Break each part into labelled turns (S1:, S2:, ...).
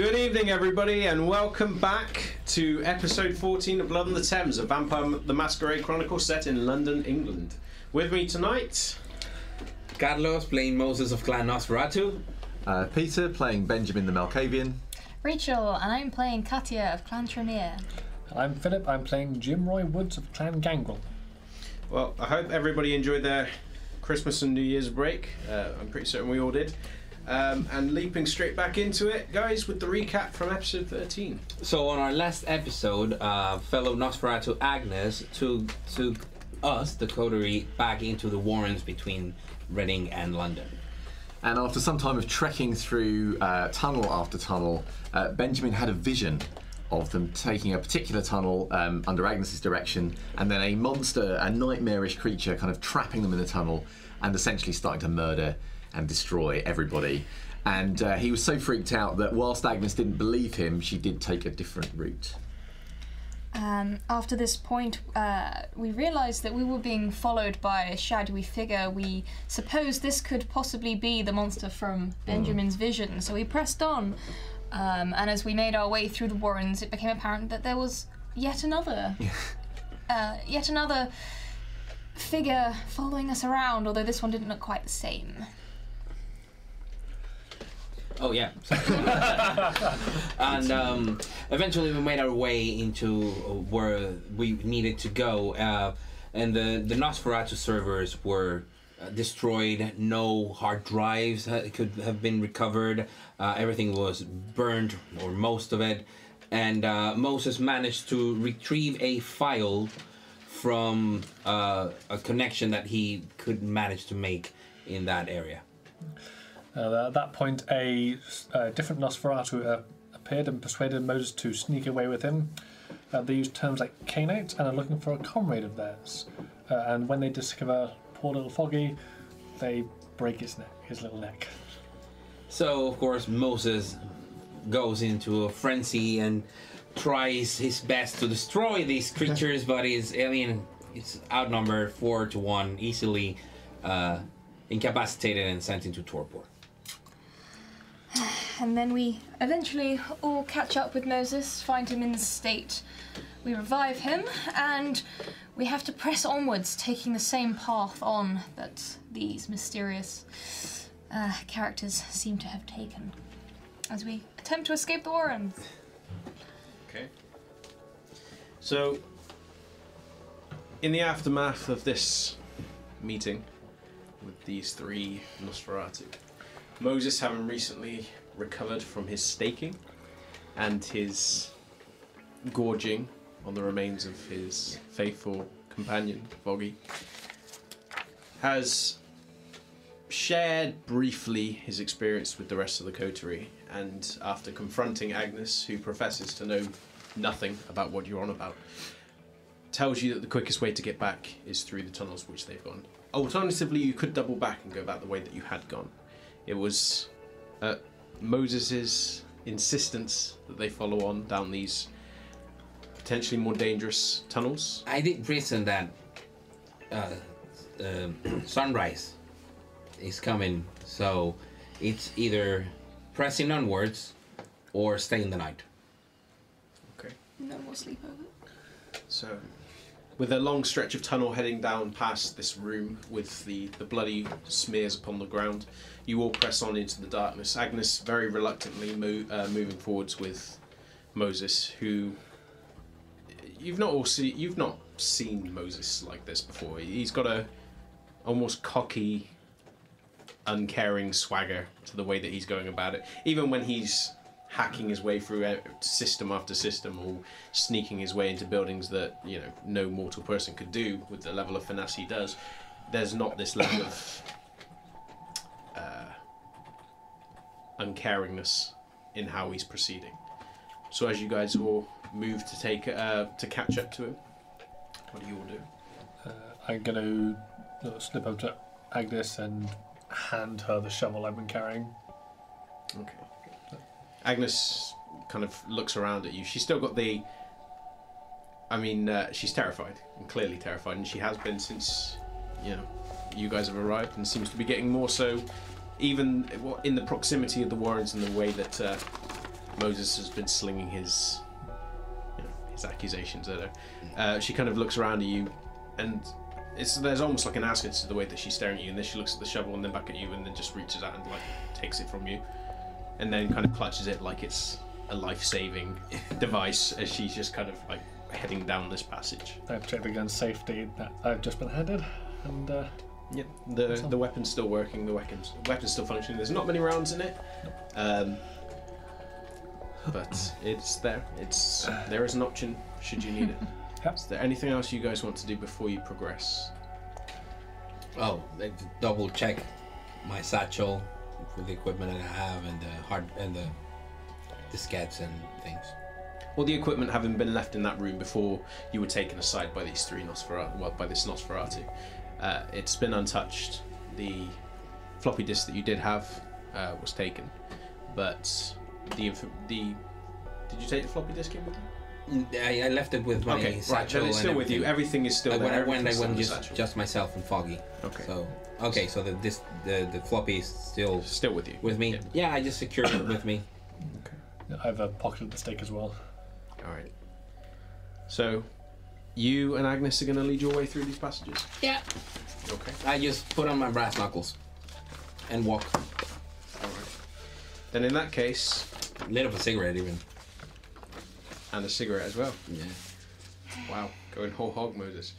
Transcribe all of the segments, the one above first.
S1: Good evening, everybody, and welcome back to episode 14 of Blood on the Thames, a Vampire the Masquerade Chronicle set in London, England. With me tonight,
S2: Carlos playing Moses of Clan Nosferatu.
S3: Uh, Peter playing Benjamin the Malkavian.
S4: Rachel, and I'm playing Katia of Clan Tremere.
S5: I'm Philip. I'm playing Jim Roy Woods of Clan Gangrel.
S1: well, I hope everybody enjoyed their Christmas and New Year's break. Uh, I'm pretty certain we all did. Um, and leaping straight back into it, guys, with the recap from episode 13.
S2: So on our last episode, uh, fellow Nosferatu Agnes took took us, the coterie, back into the warrens between Reading and London.
S3: And after some time of trekking through uh, tunnel after tunnel, uh, Benjamin had a vision of them taking a particular tunnel um, under Agnes's direction, and then a monster, a nightmarish creature, kind of trapping them in the tunnel and essentially starting to murder and destroy everybody. And uh, he was so freaked out that whilst Agnes didn't believe him, she did take a different route.
S4: Um, after this point, uh, we realised that we were being followed by a shadowy figure. We supposed this could possibly be the monster from Benjamin's vision, so we pressed on. Um, and as we made our way through the warrens, it became apparent that there was yet another, uh, yet another figure following us around. Although this one didn't look quite the same.
S2: Oh yeah. and um, eventually we made our way into where we needed to go, uh, and the the Nosferatu servers were uh, destroyed. No hard drives could have been recovered. Uh, everything was burned, or most of it. And uh, Moses managed to retrieve a file from uh, a connection that he could manage to make in that area.
S5: Uh, at that point, a, uh different Nosferatu uh, appeared and persuaded Moses to sneak away with him. Uh, they use terms like Cainite and are looking for a comrade of theirs. Uh, and when they discover poor little Foggy, they break his neck, his little neck.
S2: So, of course, Moses goes into a frenzy and tries his best to destroy these creatures, but his alien is outnumbered four to one, easily uh, incapacitated and sent into torpor.
S4: And then we eventually all catch up with Moses, find him in the state. We revive him, and we have to press onwards, taking the same path on that these mysterious uh, characters seem to have taken. As we attempt to escape the Warrens.
S1: Okay. So, in the aftermath of this meeting with these three Nosferatu, Moses, having recently recovered from his staking and his gorging on the remains of his faithful companion, Foggy, has shared briefly his experience with the rest of the coterie, and after confronting Agnes, who professes to know nothing about what you're on about, tells you that the quickest way to get back is through the tunnels which they've gone. Alternatively, you could double back and go back the way that you had gone. It was at Moses's insistence that they follow on down these potentially more dangerous tunnels.
S2: I did reason that uh, um sunrise is coming, so it's either pressing onwards or staying the night.
S1: Okay.
S4: No more sleepover.
S1: So, with a long stretch of tunnel heading down past this room with the, the bloody smears upon the ground, you all press on into the darkness. Agnes very reluctantly mo- uh, moving forwards with Moses, who you've not all see, you've not seen Moses like this before. He's got a almost cocky, uncaring swagger to the way that he's going about it. Even when he's hacking his way through system after system or sneaking his way into buildings that you know no mortal person could do with the level of finesse he does there's not this level of uh, uncaringness in how he's proceeding so as you guys all move to take uh, to catch up to him what do you all do
S5: Uh, I'm going to slip up to Agnes and hand her the shovel I've been carrying.
S1: Okay. Agnes kind of looks around at you. She's still got the. I mean, uh, she's terrified, and clearly terrified, and she has been since, you know, you guys have arrived, and seems to be getting more so, even in the proximity of the Warrens and the way that uh, Moses has been slinging his you know, his accusations at her. Uh, she kind of looks around at you, and it's there's almost like an answer to the way that she's staring at you. And then she looks at the shovel and then back at you, and then just reaches out and like takes it from you, and then kind of clutches it like it's a life-saving device as she's just kind of like heading down this passage.
S5: I've checked the gun's safety that I've just been handed, and uh,
S1: Yep. The the weapon's still working. The weapon's weapon's still functioning. There's not many rounds in it, um, but it's there. It's there is an option should you need it.
S5: Yep.
S1: Is there anything else you guys want to do before you progress?
S2: Oh, like, double check my satchel with the equipment that I have and the hard and the diskettes and things.
S1: Well, the equipment having been left in that room before you were taken aside by these three Nosferatu, well, by this Nosferatu, uh, it's been untouched. The floppy disk that you did have uh, was taken, but the inf- the did you take the floppy disk in with you?
S2: I, I left it with my
S1: okay, right.
S2: satchel
S1: Then it's
S2: and
S1: still with you.
S2: everything.
S1: Everything is still
S2: Uh,
S1: there.
S2: when I went, I
S1: Everything's still
S2: went
S1: in the
S2: just just myself and Foggy.
S1: Okay.
S2: So okay, so the this the the floppy is still
S1: still with you.
S2: with me.
S1: Yeah.
S2: Yeah, I just secured it with me.
S5: I've uh, pocketed the stake as well.
S1: All right. So, you and Agnes are going to lead your way through these passages.
S2: Yeah.
S1: Okay.
S2: I just put on my brass knuckles and walk.
S1: All right. Then in that case,
S2: Lit up a cigarette even.
S1: And a cigarette as well.
S2: Yeah.
S1: Wow, going whole hog, Moses.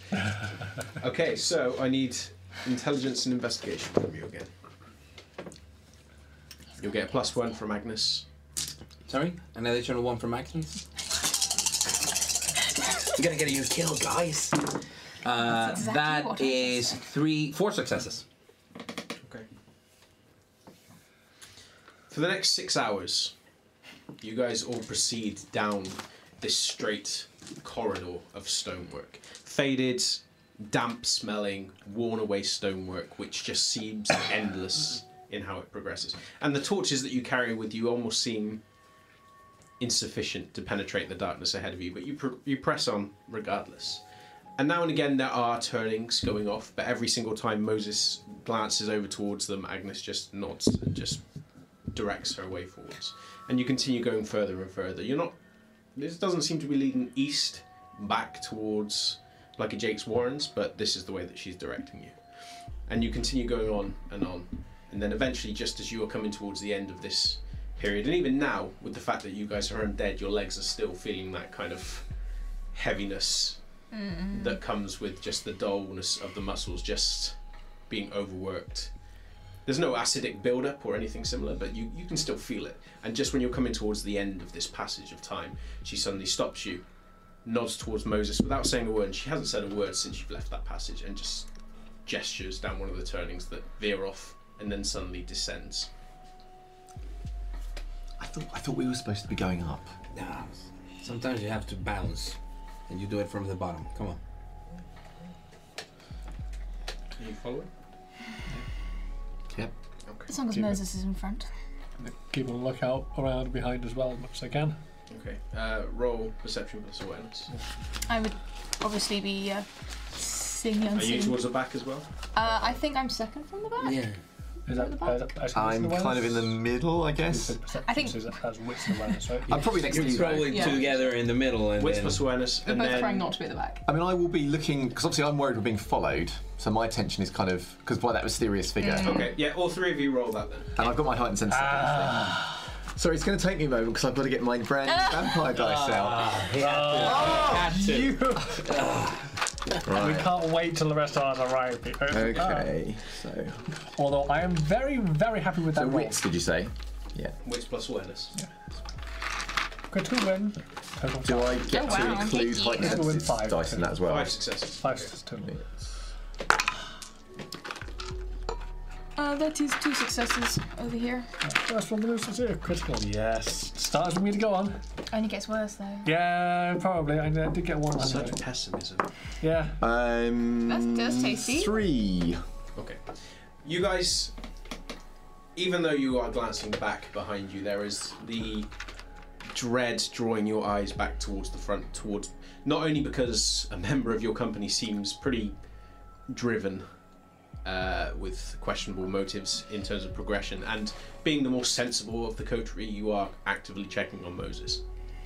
S1: okay, so I need intelligence and investigation from you again. You'll get a plus one from Agnes.
S2: Sorry, an additional one from Maximus. We're gonna get a you killed, guys. Uh,
S4: That's exactly
S2: that
S4: I
S2: is three, four successes.
S1: Okay. For the next six hours, you guys all proceed down this straight corridor of stonework. Faded, damp smelling, worn away stonework, which just seems endless in how it progresses. And the torches that you carry with you almost seem insufficient to penetrate the darkness ahead of you, but you, pr- you press on regardless. And now and again, there are turnings going off, but every single time Moses glances over towards them, Agnes just nods and just directs her way forwards. And you continue going further and further. You're not. This doesn't seem to be leading east, back towards like a Jake's Warrens, but this is the way that she's directing you. And you continue going on and on. And then eventually, just as you are coming towards the end of this period, and even now, with the fact that you guys are undead, your legs are still feeling that kind of heaviness that comes with just the dullness of the muscles just being overworked. There's no acidic buildup or anything similar, but you, you can still feel it. And just when you're coming towards the end of this passage of time, she suddenly stops you, nods towards Moses without saying a word. And she hasn't said a word since you've left that passage, and just gestures down one of the turnings that veer off and then suddenly descends.
S3: I thought I thought we were supposed to be going up.
S2: Nah, sometimes you have to bounce, and you do it from the bottom. Come on.
S1: Can you follow it?
S3: Yep.
S1: Okay.
S4: As long as
S5: Keep it.
S4: Moses is in front.
S5: Keep a lookout around behind as well as much as I can.
S1: Okay. Uh, roll perception plus awareness.
S4: I would obviously be uh, seeing the
S1: Are you
S4: unseen.
S1: towards the back as well?
S4: Uh, I think I'm second from the back.
S2: Yeah.
S5: Is that, uh, is
S3: I'm kind of in the middle, I guess.
S4: I think-
S5: so that has wits and awareness, right?
S3: I'm probably next to
S2: You're
S3: you. though.
S2: probably
S4: Yeah.
S2: together in the middle, and
S1: Wits
S2: then
S1: plus awareness,
S4: We're
S1: and
S4: both
S1: then
S4: trying not to be at the back.
S3: I mean, I will be looking because obviously I'm worried we're being followed. So my attention is kind of because by that mysterious figure, mm.
S1: Okay, yeah, all three of you roll that then.
S3: and I've got my heightened sense. Ah. Sorry, it's going to take me a moment because I've got to get my brand new vampire dice out.
S2: Ah, oh, had to.
S5: You, ah.
S3: We
S5: can't wait till the rest of us arrive. because-
S3: Okay. So,
S5: Ah. Although I am very, very happy with that
S3: so
S5: roll.
S3: wits, did you say? Yeah.
S1: Wits plus awareness.
S5: Critical win. Total
S3: Do I get
S4: Oh,
S3: to
S4: wow,
S3: include
S4: thank you.
S3: heightened
S5: Critical win
S3: senses
S5: five.
S3: dice in that as well?
S1: Five successes.
S5: Five successes total.
S4: Uh, that is two successes over here.
S5: First one, the most sincere. Critical, yes. Starts with me to go on.
S4: Only gets worse though.
S5: Yeah, probably. I did did get one.
S1: Such
S5: there.
S1: pessimism.
S5: Yeah.
S3: Um,
S4: That's- that's tasty.
S3: Three.
S1: Okay. You guys, even though you are glancing back behind you, there is the dread drawing your eyes back towards the front, towards not only because a member of your company seems pretty driven uh, with questionable motives in terms of progression. And being the more sensible of the coterie, you are actively checking on Moses.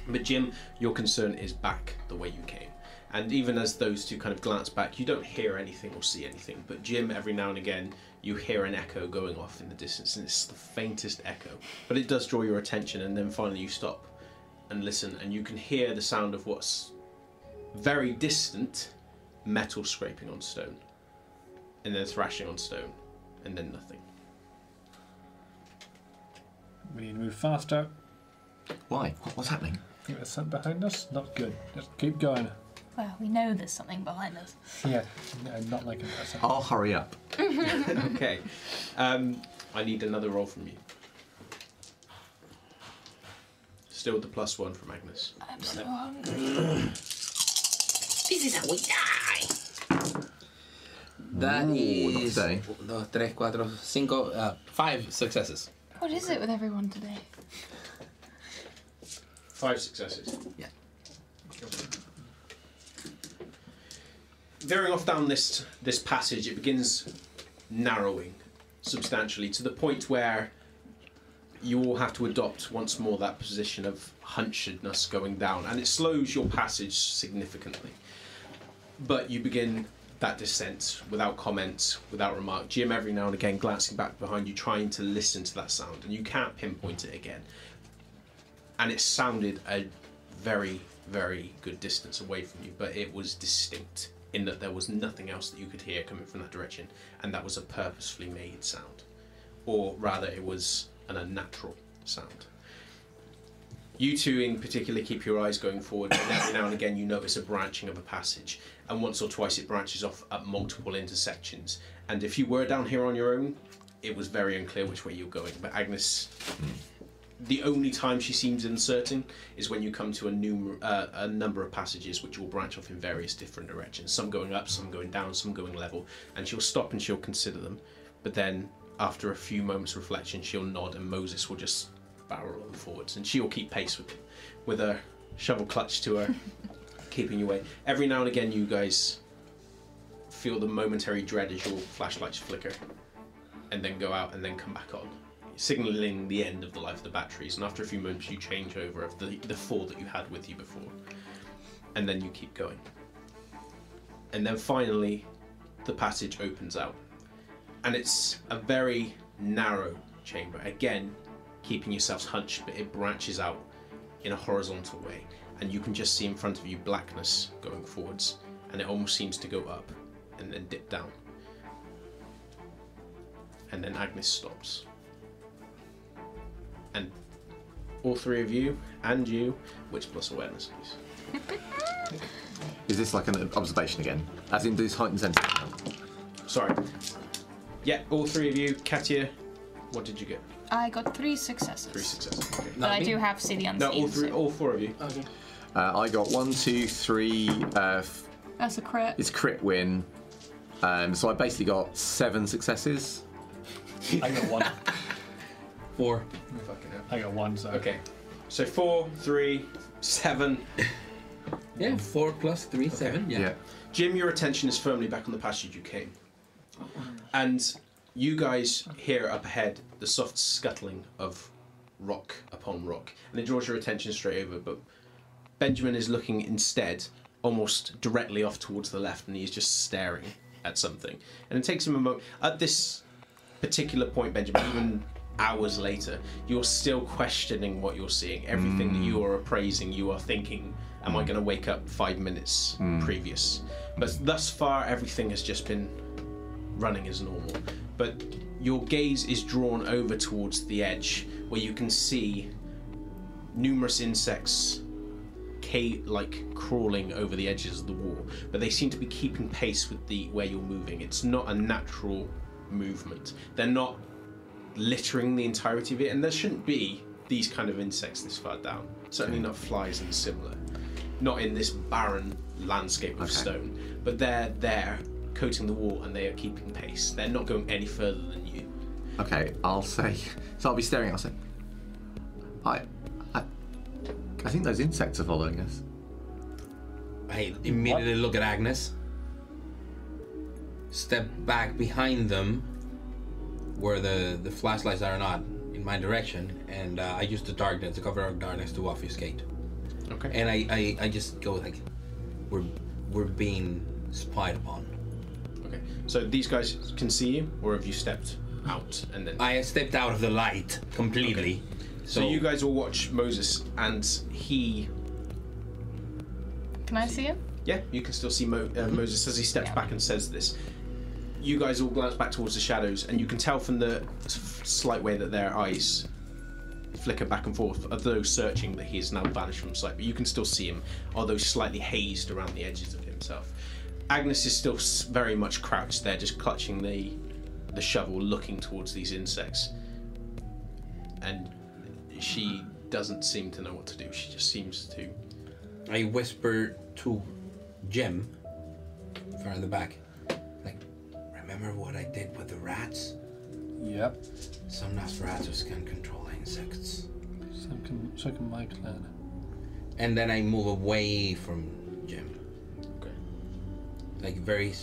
S1: But Jim, your concern is back the way you came. And even as those two kind of glance back, you don't hear anything or see anything. But Jim, every now and again, you hear an echo going off in the distance, and it's the faintest echo. But it does draw your attention, and then finally you stop and listen, and you can hear the sound of what's very distant metal scraping on stone, and then thrashing on stone, and then nothing.
S5: We need to move faster.
S3: Why? What, what's happening?
S5: Think there's something behind us? Not good. Just keep going.
S4: Well, we know there's something behind us.
S5: Yeah, no, not like a person.
S3: I'll hurry up.
S1: okay, um, I need another roll from you. Still with the plus one from Agnes.
S4: I'm so hungry.
S2: This is how we die. That
S3: Ooh, not
S2: is
S3: today.
S2: dos, tres, cuatro, cinco, uh, five successes.
S4: What is it with everyone today?
S1: Five successes.
S2: Yeah.
S1: Veering off down this this passage, it begins narrowing substantially to the point where you all have to adopt once more that position of hunchedness going down, and it slows your passage significantly. But you begin that descent without comment, without remark. Jim, every now and again, glancing back behind you, trying to listen to that sound, and you can't pinpoint it again. And it sounded a very, very good distance away from you, but it was distinct in that there was nothing else that you could hear coming from that direction, and that was a purposefully made sound. Or rather, it was an unnatural sound. You two, in particular, keep your eyes going forward, and every now and again, you notice a branching of a passage, and once or twice it branches off at multiple intersections. And if you were down here on your own, it was very unclear which way you're going. But Agnes the only time she seems uncertain is when you come to a, numer- uh, a number of passages which will branch off in various different directions. Some going up, some going down, some going level. And she'll stop and she'll consider them. But then, after a few moments' reflection, she'll nod and Moses will just barrel on forwards. And she'll keep pace with, with her shovel clutch to her, keeping you away. Every now and again, you guys feel the momentary dread as your flashlights flicker and then go out and then come back on signaling the end of the life of the batteries. And after a few moments, you change over of the, the four that you had with you before. And then you keep going. And then finally, the passage opens out. And it's a very narrow chamber. Again, keeping yourselves hunched, but it branches out in a horizontal way. And you can just see in front of you blackness going forwards. And it almost seems to go up and then dip down. And then Agnes stops and all three of you and you, which plus awareness, please.
S3: Is this like an observation again? As in, these heightened senses?
S1: Sorry. Yeah, all three of you. Katia, what did you get?
S4: I got three successes.
S1: Three successes. Okay.
S4: But I do have see the
S1: No, all three,
S4: so-
S1: all four of you.
S2: Okay.
S3: Uh, I got one, two, three. Uh, f-
S4: That's a crit.
S3: it's crit win. Um, so I basically got seven successes.
S5: I got one.
S2: Four.
S1: Fucking hell.
S5: I got one, so.
S1: Okay. So four, three, seven.
S2: Yeah, four plus three, seven. Yeah.
S1: Jim, your attention is firmly back on the passage you came. And you guys hear up ahead the soft scuttling of rock upon rock. And it draws your attention straight over, but Benjamin is looking instead almost directly off towards the left and he is just staring at something. And it takes him a moment. At this particular point, Benjamin, even hours later, you're still questioning what you're seeing. Everything that hmm. you are appraising, you are thinking, am I hmm. going to wake up five minutes hmm. previous? But thus far, everything has just been running as normal. But your gaze is drawn over towards the edge where you can see numerous insects ca- like crawling over the edges of the wall, but they seem to be keeping pace with the where you're moving. It's not a natural movement. They're not littering the entirety of it, and there shouldn't be these kind of insects this far down. Certainly not flies and similar. Not in this barren landscape of
S3: Okay.
S1: stone. But they're there, coating the wall, and they are keeping pace. They're not going any further than you.
S3: Okay, I'll say. So I'll be staring. I'll say. I, I, I think those insects are following us.
S2: I immediately look at Agnes. step back behind them, where the the flashlights are not in my direction, and uh, I use the darkness, the cover of darkness, to obfuscate.
S1: Okay.
S2: And I, I, I just go like, we're we're being spied upon.
S1: Okay. So these guys can see you, or have you stepped out and then?
S2: I stepped out of the light completely.
S1: So you guys will watch Moses, and he.
S4: Can I see him?
S1: Yeah, you can still see Mo- uh, Moses as he steps back and says this. You guys all glance back towards the shadows, and you can tell from the slight way that their eyes flicker back and forth, as though searching, that he has now vanished from sight. But you can still see him, although slightly hazed around the edges of himself. Agnes is still very much crouched there, just clutching the the shovel, looking towards these insects, and she doesn't seem to know what to do. She just seems to.
S2: I whisper to Jim, from the back, like, remember what I did with the rats?
S5: Yep.
S2: Some Nosferatus can control insects.
S5: So can, so can my clan.
S2: And then I move away from Jim.
S1: Okay.
S2: Like very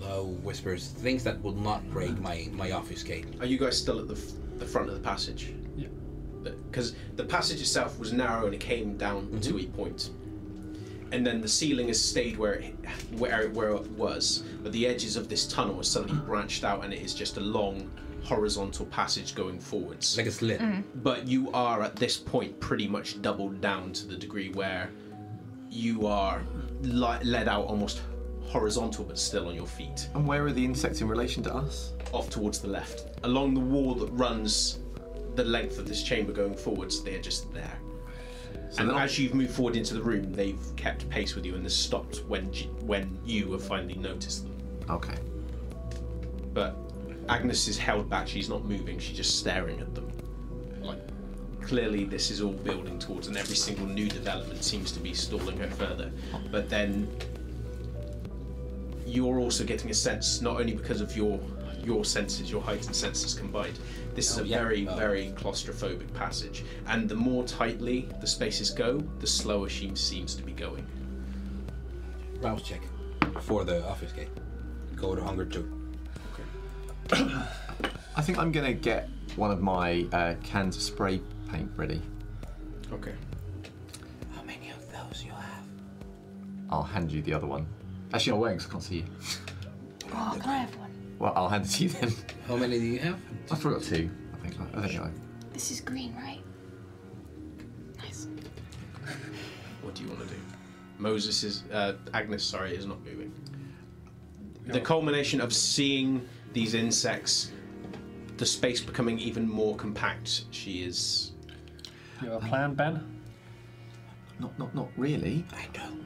S2: low whispers, things that will not break mm-hmm. my, my obfuscate.
S1: Are you guys still at the, f- the front of the passage?
S5: Yeah.
S1: Because the passage itself was narrow and it came down mm-hmm. to a point. And then the ceiling has stayed where it, where, it, where it was, but the edges of this tunnel has suddenly mm. branched out and it is just a long horizontal passage going forwards.
S2: Like a slit. Mm.
S1: but you are at this point pretty much doubled down to the degree where you are li- led out almost horizontal but still on your feet
S3: And where are the insects in relation to us?
S1: off towards the left. Along the wall that runs the length of this chamber going forwards, they're just there. and
S3: not-
S1: as you've moved forward into the room, they've kept pace with you and they've stopped when G- when you have finally noticed them.
S3: Okay.
S1: But Agnes is held back. She's not moving. She's just staring at them. Like clearly, this is all building towards, and every single new development seems to be stalling her further. But then you're also getting a sense, not only because of your your senses, your heightened senses combined. This is
S2: Oh,
S1: a
S2: yeah.
S1: very,
S2: Oh.
S1: very claustrophobic passage, and the more tightly the spaces go, the slower she seems to be going.
S2: Rouse check for the obfuscate. Go to hunger two.
S3: I think I'm gonna get one of my uh, cans of spray paint ready.
S1: Okay.
S2: How many of those you have?
S3: I'll hand you the other one. Actually, I won't 'cause I can't see you.
S4: Oh, can I have one?
S3: Well, I'll hand it to you then.
S2: How many do you have?
S3: I forgot two. I think. I think I.
S4: This is green, right? Nice.
S1: What do you want to do? Moses is uh, Agnes. Sorry, is not moving. The culmination of seeing these insects, the space becoming even more compact. She is.
S5: You have a plan, Ben?
S3: Not, not, not really.
S2: I do.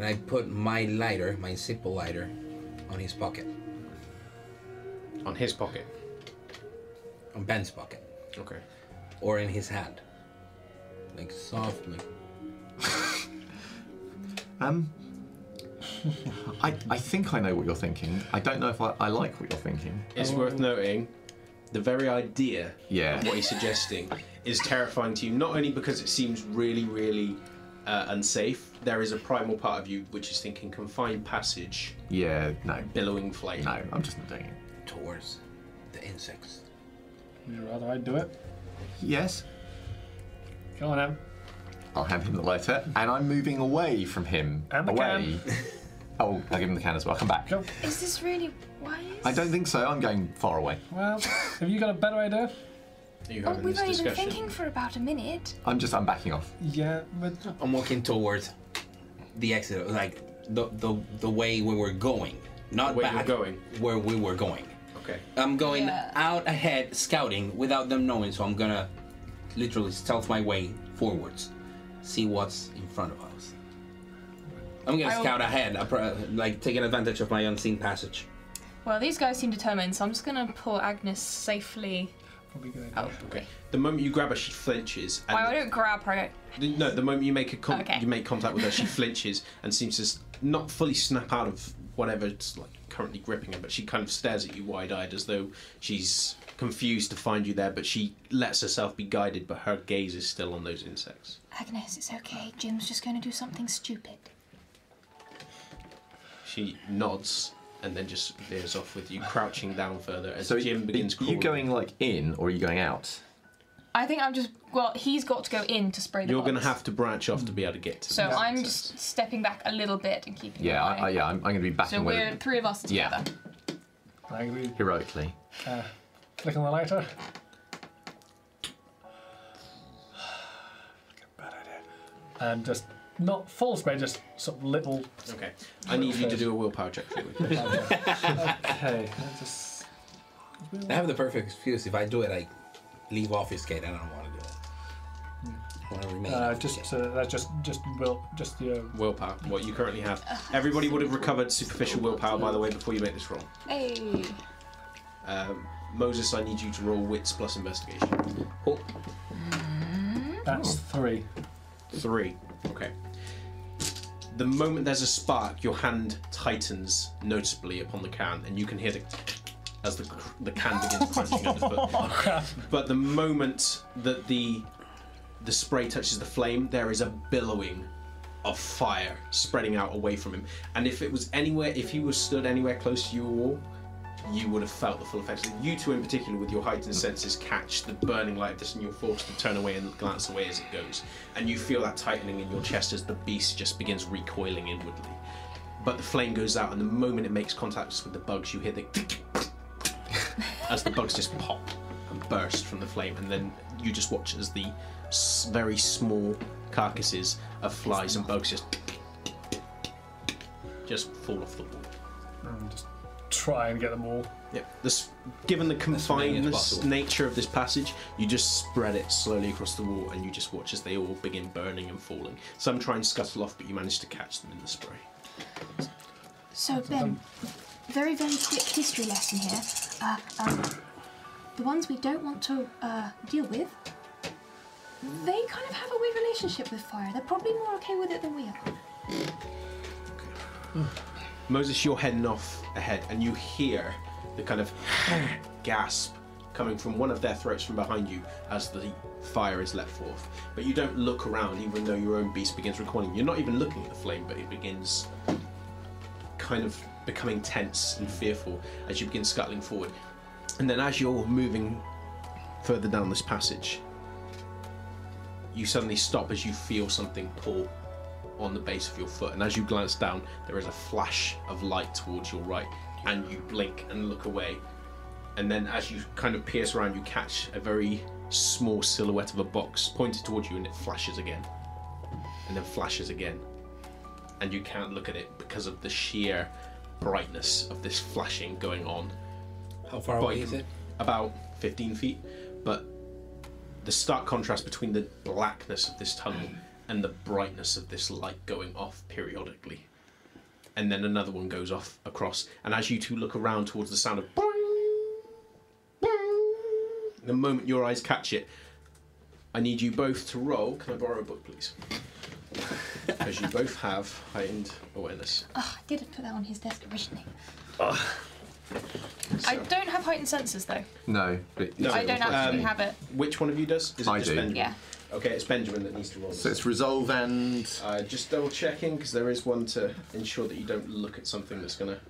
S2: And I put my lighter, my simple lighter, on his pocket,
S1: on his pocket.
S2: on Ben's pocket,
S1: Okay.
S2: or in his hand, like softly.
S3: Um. I, I think I know what you're thinking. I don't know if I, I like what you're thinking.
S1: It's worth noting, the very idea
S3: Yeah.
S1: of what he's suggesting is terrifying to you. Not only because it seems really, really uh, unsafe. There is a primal part of you which is thinking confined passage,
S3: Yeah. No.
S1: billowing flame.
S3: No. I'm just not doing it.
S2: towards the insects.
S5: Would you rather I do it?
S3: Yes.
S5: Go on, Em.
S3: I'll hand him the lighter, and I'm moving away from him.
S5: And the
S3: away. oh, I'll give him the can as well. Come back.
S5: Go.
S4: Is this really wise?
S3: I don't think so. I'm going far away.
S5: Well, have you got a better idea?
S1: Are you
S4: Oh,
S1: having
S4: we've
S1: this
S4: only been
S1: discussion?
S4: thinking for about a minute.
S3: I'm just. I'm backing off.
S5: Yeah, but
S2: I'm walking towards the exit, like the the, the way we were going, not
S1: The way
S2: back.
S1: going.
S2: Where we were going.
S1: Okay.
S2: I'm going
S4: Yeah.
S2: out ahead, scouting without them knowing. So I'm gonna literally stealth my way forwards, see what's in front of us. I'm gonna
S4: I'll-
S2: scout ahead, I pro- like taking advantage of my unseen passage.
S4: Well, these guys seem determined, so I'm just gonna pull Agnes safely
S5: probably good idea.
S4: out.
S1: Oh, okay. The moment you grab her, she flinches. And
S4: Well, I don't grab her.
S1: The- No, the moment you make a con-
S4: Okay.
S1: you make contact with her, she flinches and seems to s- not fully snap out of whatever's like currently gripping her, but she kind of stares at you wide-eyed as though she's confused to find you there. But she lets herself be guided, but her gaze is still on those insects.
S4: Agnes, it's okay. Jim's just going to do something stupid.
S1: She nods and then just veers off with you, crouching down further as
S3: So
S1: Jim begins
S3: are you
S1: crawling.
S3: going like in or are you going out?
S4: I think I'm just. Well, he's got to go in to spray the
S1: You're going to
S4: box.
S1: have to branch off to be able to get to
S4: So
S1: them.
S4: I'm just stepping back a little bit and keeping
S3: Yeah,
S4: an eye.
S3: I, I, yeah. I'm, I'm going to be backing
S4: So
S3: away
S4: we're three of us
S3: Yeah.
S4: together.
S5: I'm going to be
S3: heroically.
S5: Uh, click on the lighter. Bad idea. And just not full spray, just sort of little.
S1: Okay. I need you to do a willpower check for me.
S5: Okay, just
S2: I have the perfect excuse. If I do it, I leave obfuscate. I don't want to do it. I want to remain.
S5: uh,
S2: obfuscate.
S5: just uh, that's just just will just the uh,
S1: willpower, what you currently have. Everybody would have recovered superficial willpower, by the way, before you make this roll.
S4: Hey.
S1: Um, Moses, I need you to roll wits plus investigation.
S2: Oh,
S5: that's three.
S1: Three. Okay. The moment there's a spark, your hand tightens noticeably upon the can, and you can hear the as the, the can begins crunching underfoot. Oh, but the moment that the the spray touches the flame, there is a billowing of fire spreading out away from him. And if it was anywhere, if he was stood anywhere close to you all, you would have felt the full effects. You two, in particular, with your heightened senses, catch the burning light of this, and you're forced to turn away and glance away as it goes. And you feel that tightening in your chest as the beast just begins recoiling inwardly. But the flame goes out, and the moment it makes contact with the bugs, you hear the as the bugs just pop and burst from the flame, and then you just watch as the very small carcasses of flies and bugs just just fall off the wall.
S5: Um, And just try and get them all.
S1: Yep. This, given the
S2: many as
S1: confined
S2: possible.
S1: nature of this passage, you just spread it slowly across the wall, and you just watch as they all begin burning and falling. Some try and scuttle off, but you manage to catch them in the spray.
S4: So Ben, very very quick history lesson here. Uh, um, the ones we don't want to uh, deal with, they kind of have a weird relationship with fire. They're probably more okay with it than we are.
S1: Moses, you're heading off ahead, and you hear the kind of gasp coming from one of their throats from behind you as the fire is let forth. But you don't look around, even though your own beast begins recoiling. You're not even looking at the flame, but it begins kind of becoming tense and fearful as you begin scuttling forward. And then, as you're moving further down this passage, you suddenly stop as you feel something pull on the base of your foot, and as you glance down, there is a flash of light towards your right, and you blink and look away. And then, as you kind of pierce around, you catch a very small silhouette of a box pointed towards you, and it flashes again, and then flashes again, and you can't look at it because of the sheer brightness of this flashing going on.
S2: how far away is it?
S1: About 15 feet, but the stark contrast between the blackness of this tunnel and the brightness of this light going off periodically. And then another one goes off across, and as you two look around towards the sound of boing, boing, the moment your eyes catch it, I need you both to roll. Can I borrow a book, please? Because you both have heightened awareness.
S4: Oh, I didn't put that on his desk originally. I don't have heightened senses though.
S3: No, but
S1: No.
S4: I don't actually
S1: Um,
S4: have it.
S1: Which one of you does? Is it
S3: I
S1: just
S3: do.
S1: Benjamin?
S4: Yeah.
S1: Okay, it's Benjamin that needs to roll.
S3: so
S1: This.
S3: it's resolve and
S1: Uh, just double checking because there is one to ensure that you don't look at something that's going to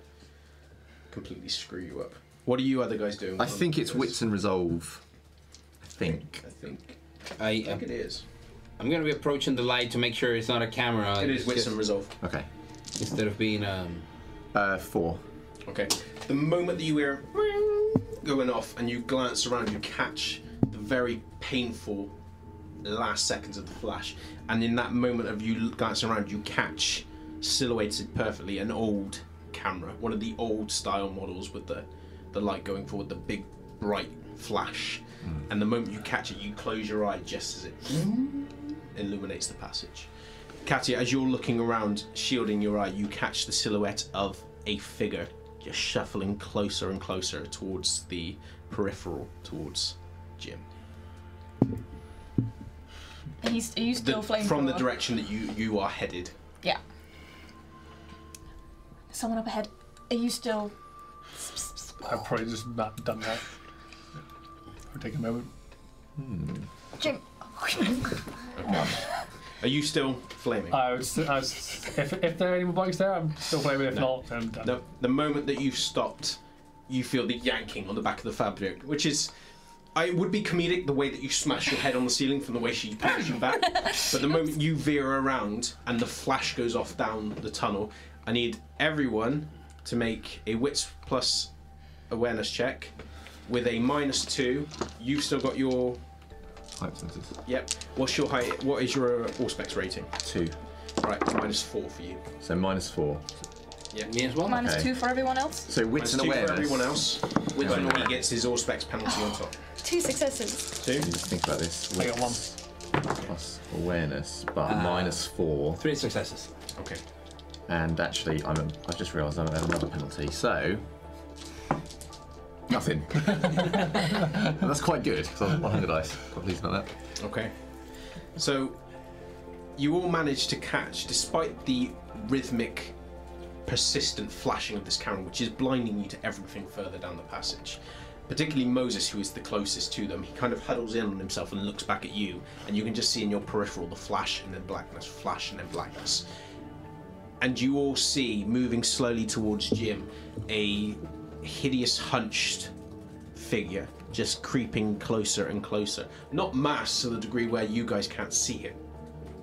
S1: completely screw you up. What are you other guys doing?
S3: I think it's
S1: this?
S3: wits and resolve. I think.
S1: I think.
S2: I,
S1: I think it is.
S2: I'm gonna be approaching the light to make sure it's not a camera.
S1: It is
S2: It's
S1: wits
S2: just-
S1: and resolve.
S3: Okay.
S2: instead of being um.
S3: Uh, four.
S1: Okay. The moment that you hear going off and you glance around, you catch the very painful last seconds of the flash, and in that moment of you glancing around, you catch silhouetted perfectly an old camera, one of the old style models with the the light going forward, the big bright flash. Hmm. And the moment you catch it, you close your eye just as it illuminates the passage. Katia, as you're looking around, shielding your eye, you catch the silhouette of a figure just shuffling closer and closer towards the peripheral, towards Jim.
S4: He's, are you
S1: The-
S4: still flame
S1: from the direction that you you are headed.
S4: Yeah. Someone up ahead. Are you still?
S5: I've probably just not done that. I'll take a moment.
S4: Jim.
S1: Are you still flaming?
S5: I was, I was, if, if there are any more bikes there, I'm still flaming. If
S1: No.
S5: not, then I'm done.
S1: The, the moment that you've stopped, you feel the yanking on the back of the fabric, which is. I, it would be comedic the way that you smash your head on the ceiling from the way she pushes you back. but the moment you veer around and the flash goes off down the tunnel, I need everyone to make a wits plus awareness check with a minus two. You've still got your.
S3: Height senses.
S1: Yep. What's your height? What is your uh, Auspex rating?
S3: Two.
S1: Right, minus four for you.
S3: So minus four.
S2: Me as well.
S4: Minus
S3: Okay.
S4: two for everyone else.
S3: So wits
S1: Minus
S3: and
S1: two
S3: awareness.
S1: for everyone else. With
S3: Right.
S1: when he gets his Auspex penalty on top.
S4: Two successes.
S1: Two.
S3: Just think about this.
S5: I got one.
S3: Plus awareness, but
S2: Uh,
S3: minus four.
S2: Three successes.
S1: Okay.
S3: And actually, I'm. I've just realised I have another penalty. So. Nothing. That's quite good because I'm 100 dice. Quite pleased about that.
S1: Okay. So you all manage to catch, despite the rhythmic, persistent flashing of this camera, which is blinding you to everything further down the passage. Particularly Moses, who is the closest to them, he kind of huddles in on himself and looks back at you, and you can just see in your peripheral the flash and then blackness, flash and then blackness. And you all see, moving slowly towards Jim, a hideous, hunched figure just creeping closer and closer. Not mass to the degree where you guys can't see it.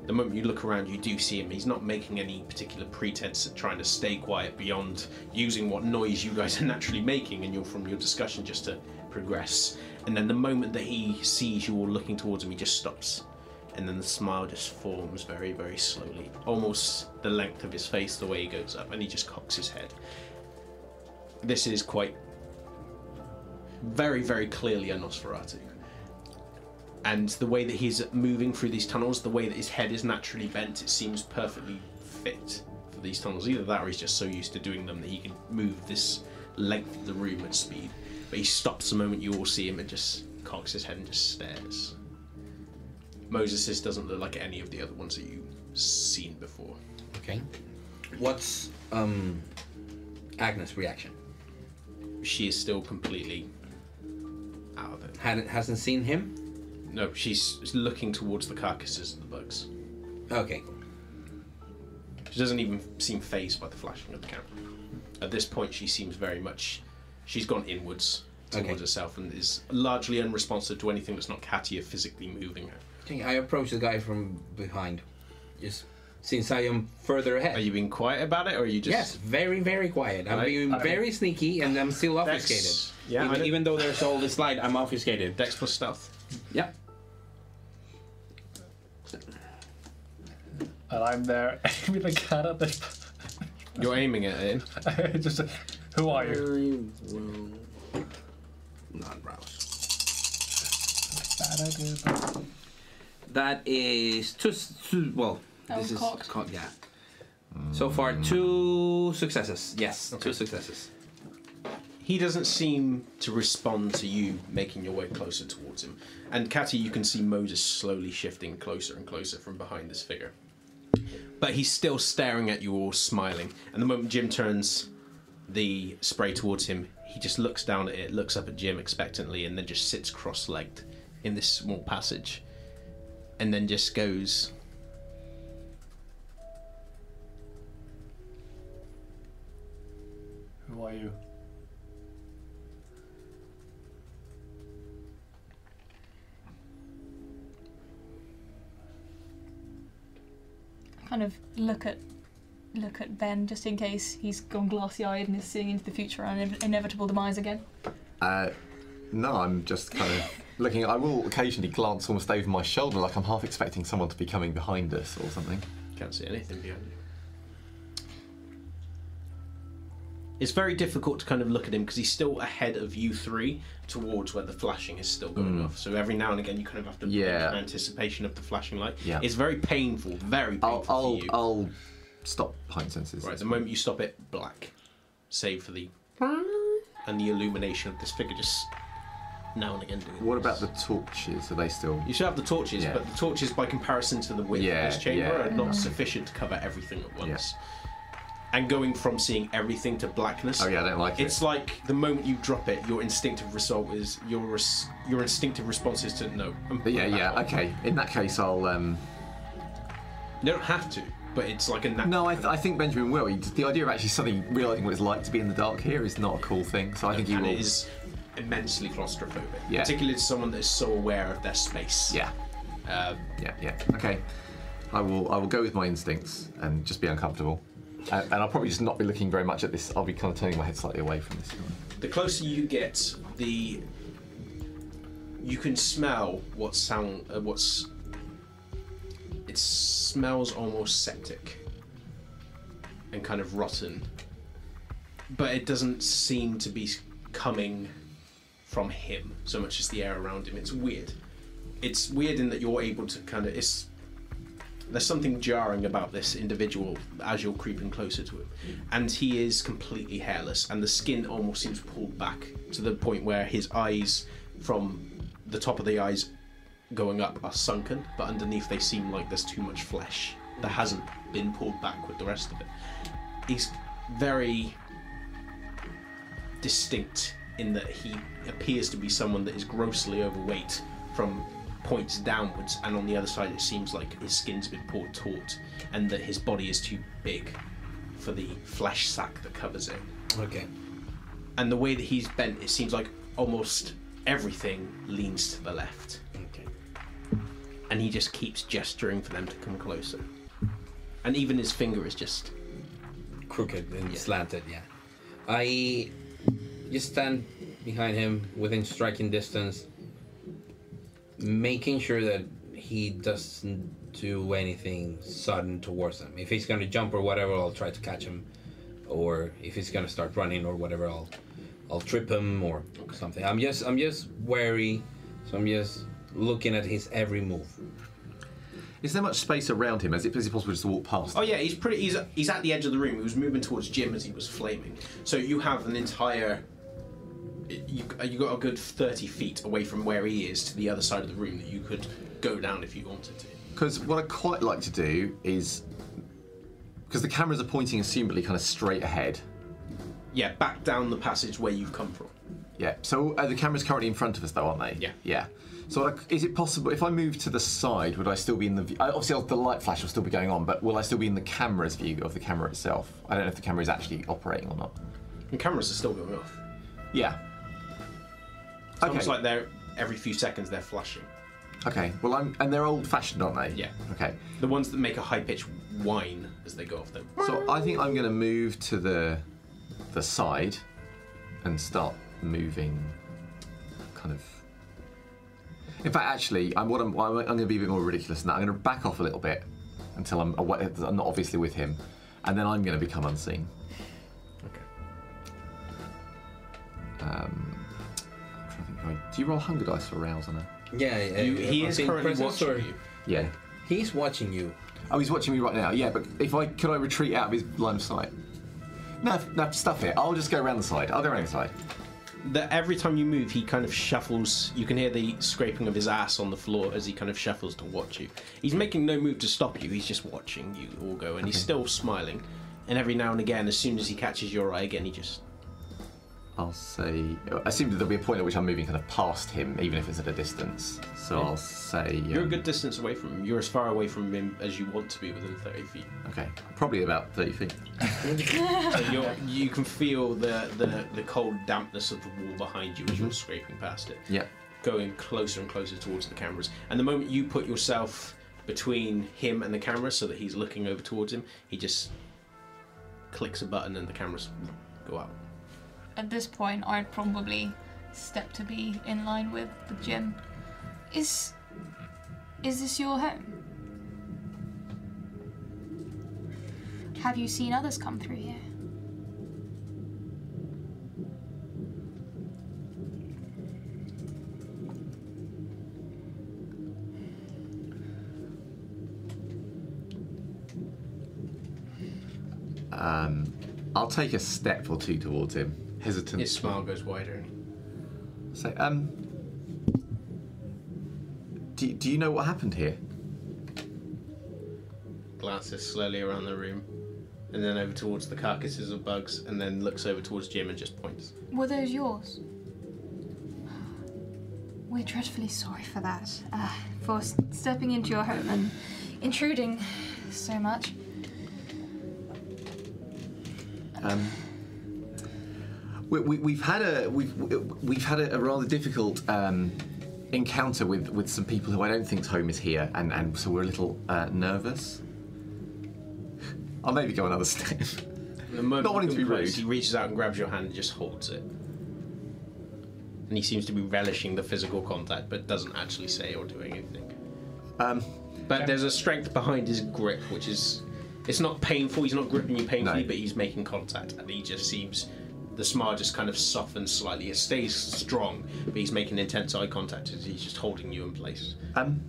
S1: The moment you look around, you do see him. He's not making any particular pretense at trying to stay quiet beyond using what noise you guys are naturally making and you're from your discussion just to progress. And then the moment that he sees you all looking towards him, he just stops. And then the smile just forms very, very slowly, almost the length of his face, the way he goes up, and he just cocks his head. This is quite very, very clearly a Nosferatu. And the way that he's moving through these tunnels, the way that his head is naturally bent, it seems perfectly fit for these tunnels. Either that or he's just so used to doing them that he can move this length of the room at speed. But he stops the moment you all see him and just cocks his head and just stares. Moses' doesn't look like any of the other ones that you've seen before.
S2: Okay. What's um Agnes' reaction?
S1: She is still completely out of it.
S2: Hadn't hasn't seen him.
S1: No, she's looking towards the carcasses of the bugs.
S2: Okay.
S1: She doesn't even seem phased by the flashing of the camera. At this point, she seems very much. She's gone inwards towards
S2: Okay.
S1: herself and is largely unresponsive to anything that's not Katia physically moving her.
S2: Okay, I approach the guy from behind. Just since I am further ahead.
S1: Are you being quiet about it, or are you just?
S2: Yes, very, very quiet. I'm
S1: Right.
S2: being very sneaky, and I'm still
S1: Dex-
S2: obfuscated.
S1: yeah, I
S2: even,
S1: know.
S2: even though there's all this light, I'm obfuscated.
S1: Dex plus stealth.
S2: Yeah.
S5: And I'm there aiming the gun at this.
S1: You're aiming at it. Eh?
S5: just, who are you?
S2: I will not browse.
S5: Bad idea.
S2: That is two. two well,
S4: That
S2: this
S4: was
S2: is
S4: cocked.
S2: co- yeah. So far, mm. two successes. Yes, two successes.
S1: He doesn't seem to respond to you making your way closer towards him. And Katia, you can see Moses slowly shifting closer and closer from behind this figure. But he's still staring at you all, smiling. And the moment Jim turns the spray towards him, he just looks down at it, looks up at Jim expectantly, and then just sits cross legged in this small passage. And then just goes,
S5: Who are you?
S4: Kind of look at look at Ben just in case he's gone glassy eyed and is seeing into the future and inev- inevitable demise again.
S3: Uh, no, I'm just kind of looking. I will occasionally glance almost over my shoulder, like I'm half expecting someone to be coming behind us or something.
S1: Can't see anything behind you. It's very difficult to kind of look at him because he's still ahead of you three towards where the flashing is still going mm. off. So every now and again, you kind of have to blink
S3: Yeah.
S1: in anticipation of the flashing light.
S3: Yeah.
S1: It's very painful, very painful
S3: I'll, I'll,
S1: for you.
S3: I'll stop height senses.
S1: right, the moment you stop it, black. Save for the and the illumination of this figure just now and again doing.
S3: What
S1: this.
S3: about the torches? Are they still?
S1: You should have the torches,
S3: Yeah.
S1: but the torches, by comparison to the width
S3: Yeah,
S1: of this chamber,
S3: yeah,
S1: are not
S3: mm.
S1: sufficient to cover everything at once. And going from seeing everything to blackness,
S3: Oh yeah, I don't like it.
S1: it's
S3: it.
S1: like the moment you drop it, your instinctive result is your res- your instinctive response is to no. I'm
S3: But yeah, yeah,
S1: on.
S3: okay. In that case, I'll um,
S1: You don't have to, but it's like a natural.
S3: No, I, th- I think Benjamin will. He, the idea of actually suddenly realizing what it's like to be in the dark here is not a cool thing. So I think he
S1: and
S3: will.
S1: it is immensely claustrophobic,
S3: Yeah.
S1: particularly to someone that is so aware of their space.
S3: Yeah,
S1: Um,
S3: yeah, yeah. Okay, I will. I will go with my instincts and just be uncomfortable. Uh, and I'll probably just not be looking very much at this. I'll be kind of turning my head slightly away from this.
S1: the closer you get, the you can smell what sound uh, what's it smells almost septic and kind of rotten but it doesn't seem to be coming from him so much as the air around him it's weird it's weird in that you're able to kind of it's there's something jarring about this individual as you're creeping closer to him and he is completely hairless and the skin almost seems pulled back to the point where his eyes from the top of the eyes going up are sunken but underneath they seem like there's too much flesh that hasn't been pulled back with the rest of it. He's very distinct in that he appears to be someone that is grossly overweight from points downwards, and on the other side, it seems like his skin's been pulled taut, and that his body is too big for the flesh sack that covers it.
S2: Okay.
S1: And the way that he's bent, it seems like almost everything leans to the left,
S2: Okay.
S1: and he just keeps gesturing for them to come closer. And even his finger is just
S2: Crooked and
S1: Yeah.
S2: slanted, yeah. I just stand behind him within striking distance, making sure that he doesn't do anything sudden towards them. If he's gonna jump or whatever, I'll try to catch him. Or if he's gonna start running or whatever, I'll I'll trip him or something. I'm just I'm just wary, so I'm just looking at his every move.
S3: Is there much space around him? Is it, is it possible just to walk past?
S1: Oh yeah, he's pretty. He's he's at the edge of the room. He was moving towards Jim as he was flaming. So you have an entire. You you got a good thirty feet away from where he is to the other side of the room that you could go down if you wanted to.
S3: Because what I'd quite like to do is. Because the cameras are pointing assumably kind of straight ahead.
S1: Yeah, back down the passage where you've come from.
S3: Yeah. So uh, the camera's currently in front of us, though, aren't they?
S1: Yeah.
S3: Yeah. So like, is it possible if I move to the side, would I still be in the? view- uh, Obviously, the light flash will still be going on, but will I still be in the camera's view of the camera itself? I don't know if the camera is actually operating or not.
S1: The cameras are still going off.
S3: Yeah.
S1: It's almost like they're every few seconds they're flashing.
S3: Okay. Well, I'm and they're old-fashioned, aren't they?
S1: Yeah.
S3: Okay.
S1: The ones that make a high pitched whine as they go off them.
S3: So I think I'm going to move to the the side and start moving, kind of. In fact, actually, I'm what I'm. I'm, I'm going to be a bit more ridiculous than that. I'm going to back off a little bit until I'm away, I'm not obviously with him, and then I'm going to become unseen.
S1: Okay.
S3: Um, I'm trying to think. if I- Do you roll hunger dice for rouse on a?
S2: Yeah,
S1: You, he is currently watching you.
S3: Yeah.
S2: He's watching you.
S3: Oh, he's watching me right now. Yeah, but if I could, I retreat out of his line of sight. No, no, stuff it. I'll just go around the side. I'll go around the side.
S1: that every time you move, he kind of shuffles. You can hear the scraping of his ass on the floor as he kind of shuffles to watch you. He's making no move to stop you. He's just watching you all go, and he's still smiling. And every now and again, as soon as he catches your eye again, he just
S3: I'll say. I assume that there'll be a point at which I'm moving kind of past him, even if it's at a distance. So
S1: Yeah.
S3: I'll say.
S1: you're a
S3: um,
S1: good distance away from him. You're as far away from him as you want to be within 30 feet.
S3: Okay, probably about 30 feet.
S1: So you're, you can feel the, the the cold dampness of the wall behind you as you're scraping past it.
S3: Yeah.
S1: going closer and closer towards the cameras. And the moment you put yourself between him and the camera so that he's looking over towards him, he just clicks a button and the cameras go out.
S4: At this point, I'd probably step to be in line with the Jim. Is is this your home? Have you seen others come through here?
S3: Um, I'll take a step or two towards him, hesitant.
S1: His smile goes wider.
S3: Say, um. Do, do you know what happened here?
S1: Glances slowly around the room and then over towards the carcasses of bugs and then looks over towards Jim and just points.
S4: Were those yours? We're dreadfully sorry for that. Uh, for stepping into your home and intruding so much.
S3: Um, we, we, we've had a we've we've had a, a rather difficult um, encounter with, with some people who I don't think's home is here, and, and so we're a little uh, nervous. I'll maybe go another step.
S1: The moment
S3: Not wanting to be rude.
S1: He reaches out and grabs your hand and just holds it. And he seems to be relishing the physical contact, but doesn't actually say or do anything.
S3: Um,
S1: But there's a strength behind his grip, which is. It's not painful, he's not gripping you painfully,
S3: No.
S1: but he's making contact, and he just seems. The smile just kind of softens slightly. It stays strong, but he's making intense eye contact as he's just holding you in place.
S3: um,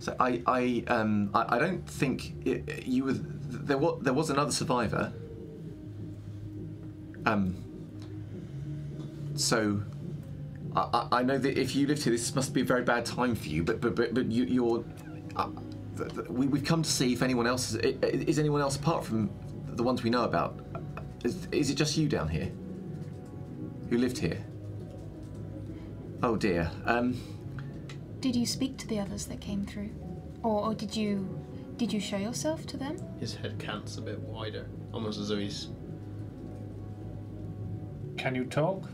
S3: so I I um I, I don't think it, you were there was there was another survivor. Um. So. I, I- know that if you lived here, this must be a very bad time for you. But but but, but you, you're. Uh, we, we've come to see if anyone else is, is anyone else apart from the ones we know about. Is, is it just you down here? Who lived here? Oh dear. Um.
S4: Did you speak to the others that came through, or, or did you did you show yourself to them?
S1: His head cants a bit wider, almost as though he's.
S5: Can you talk?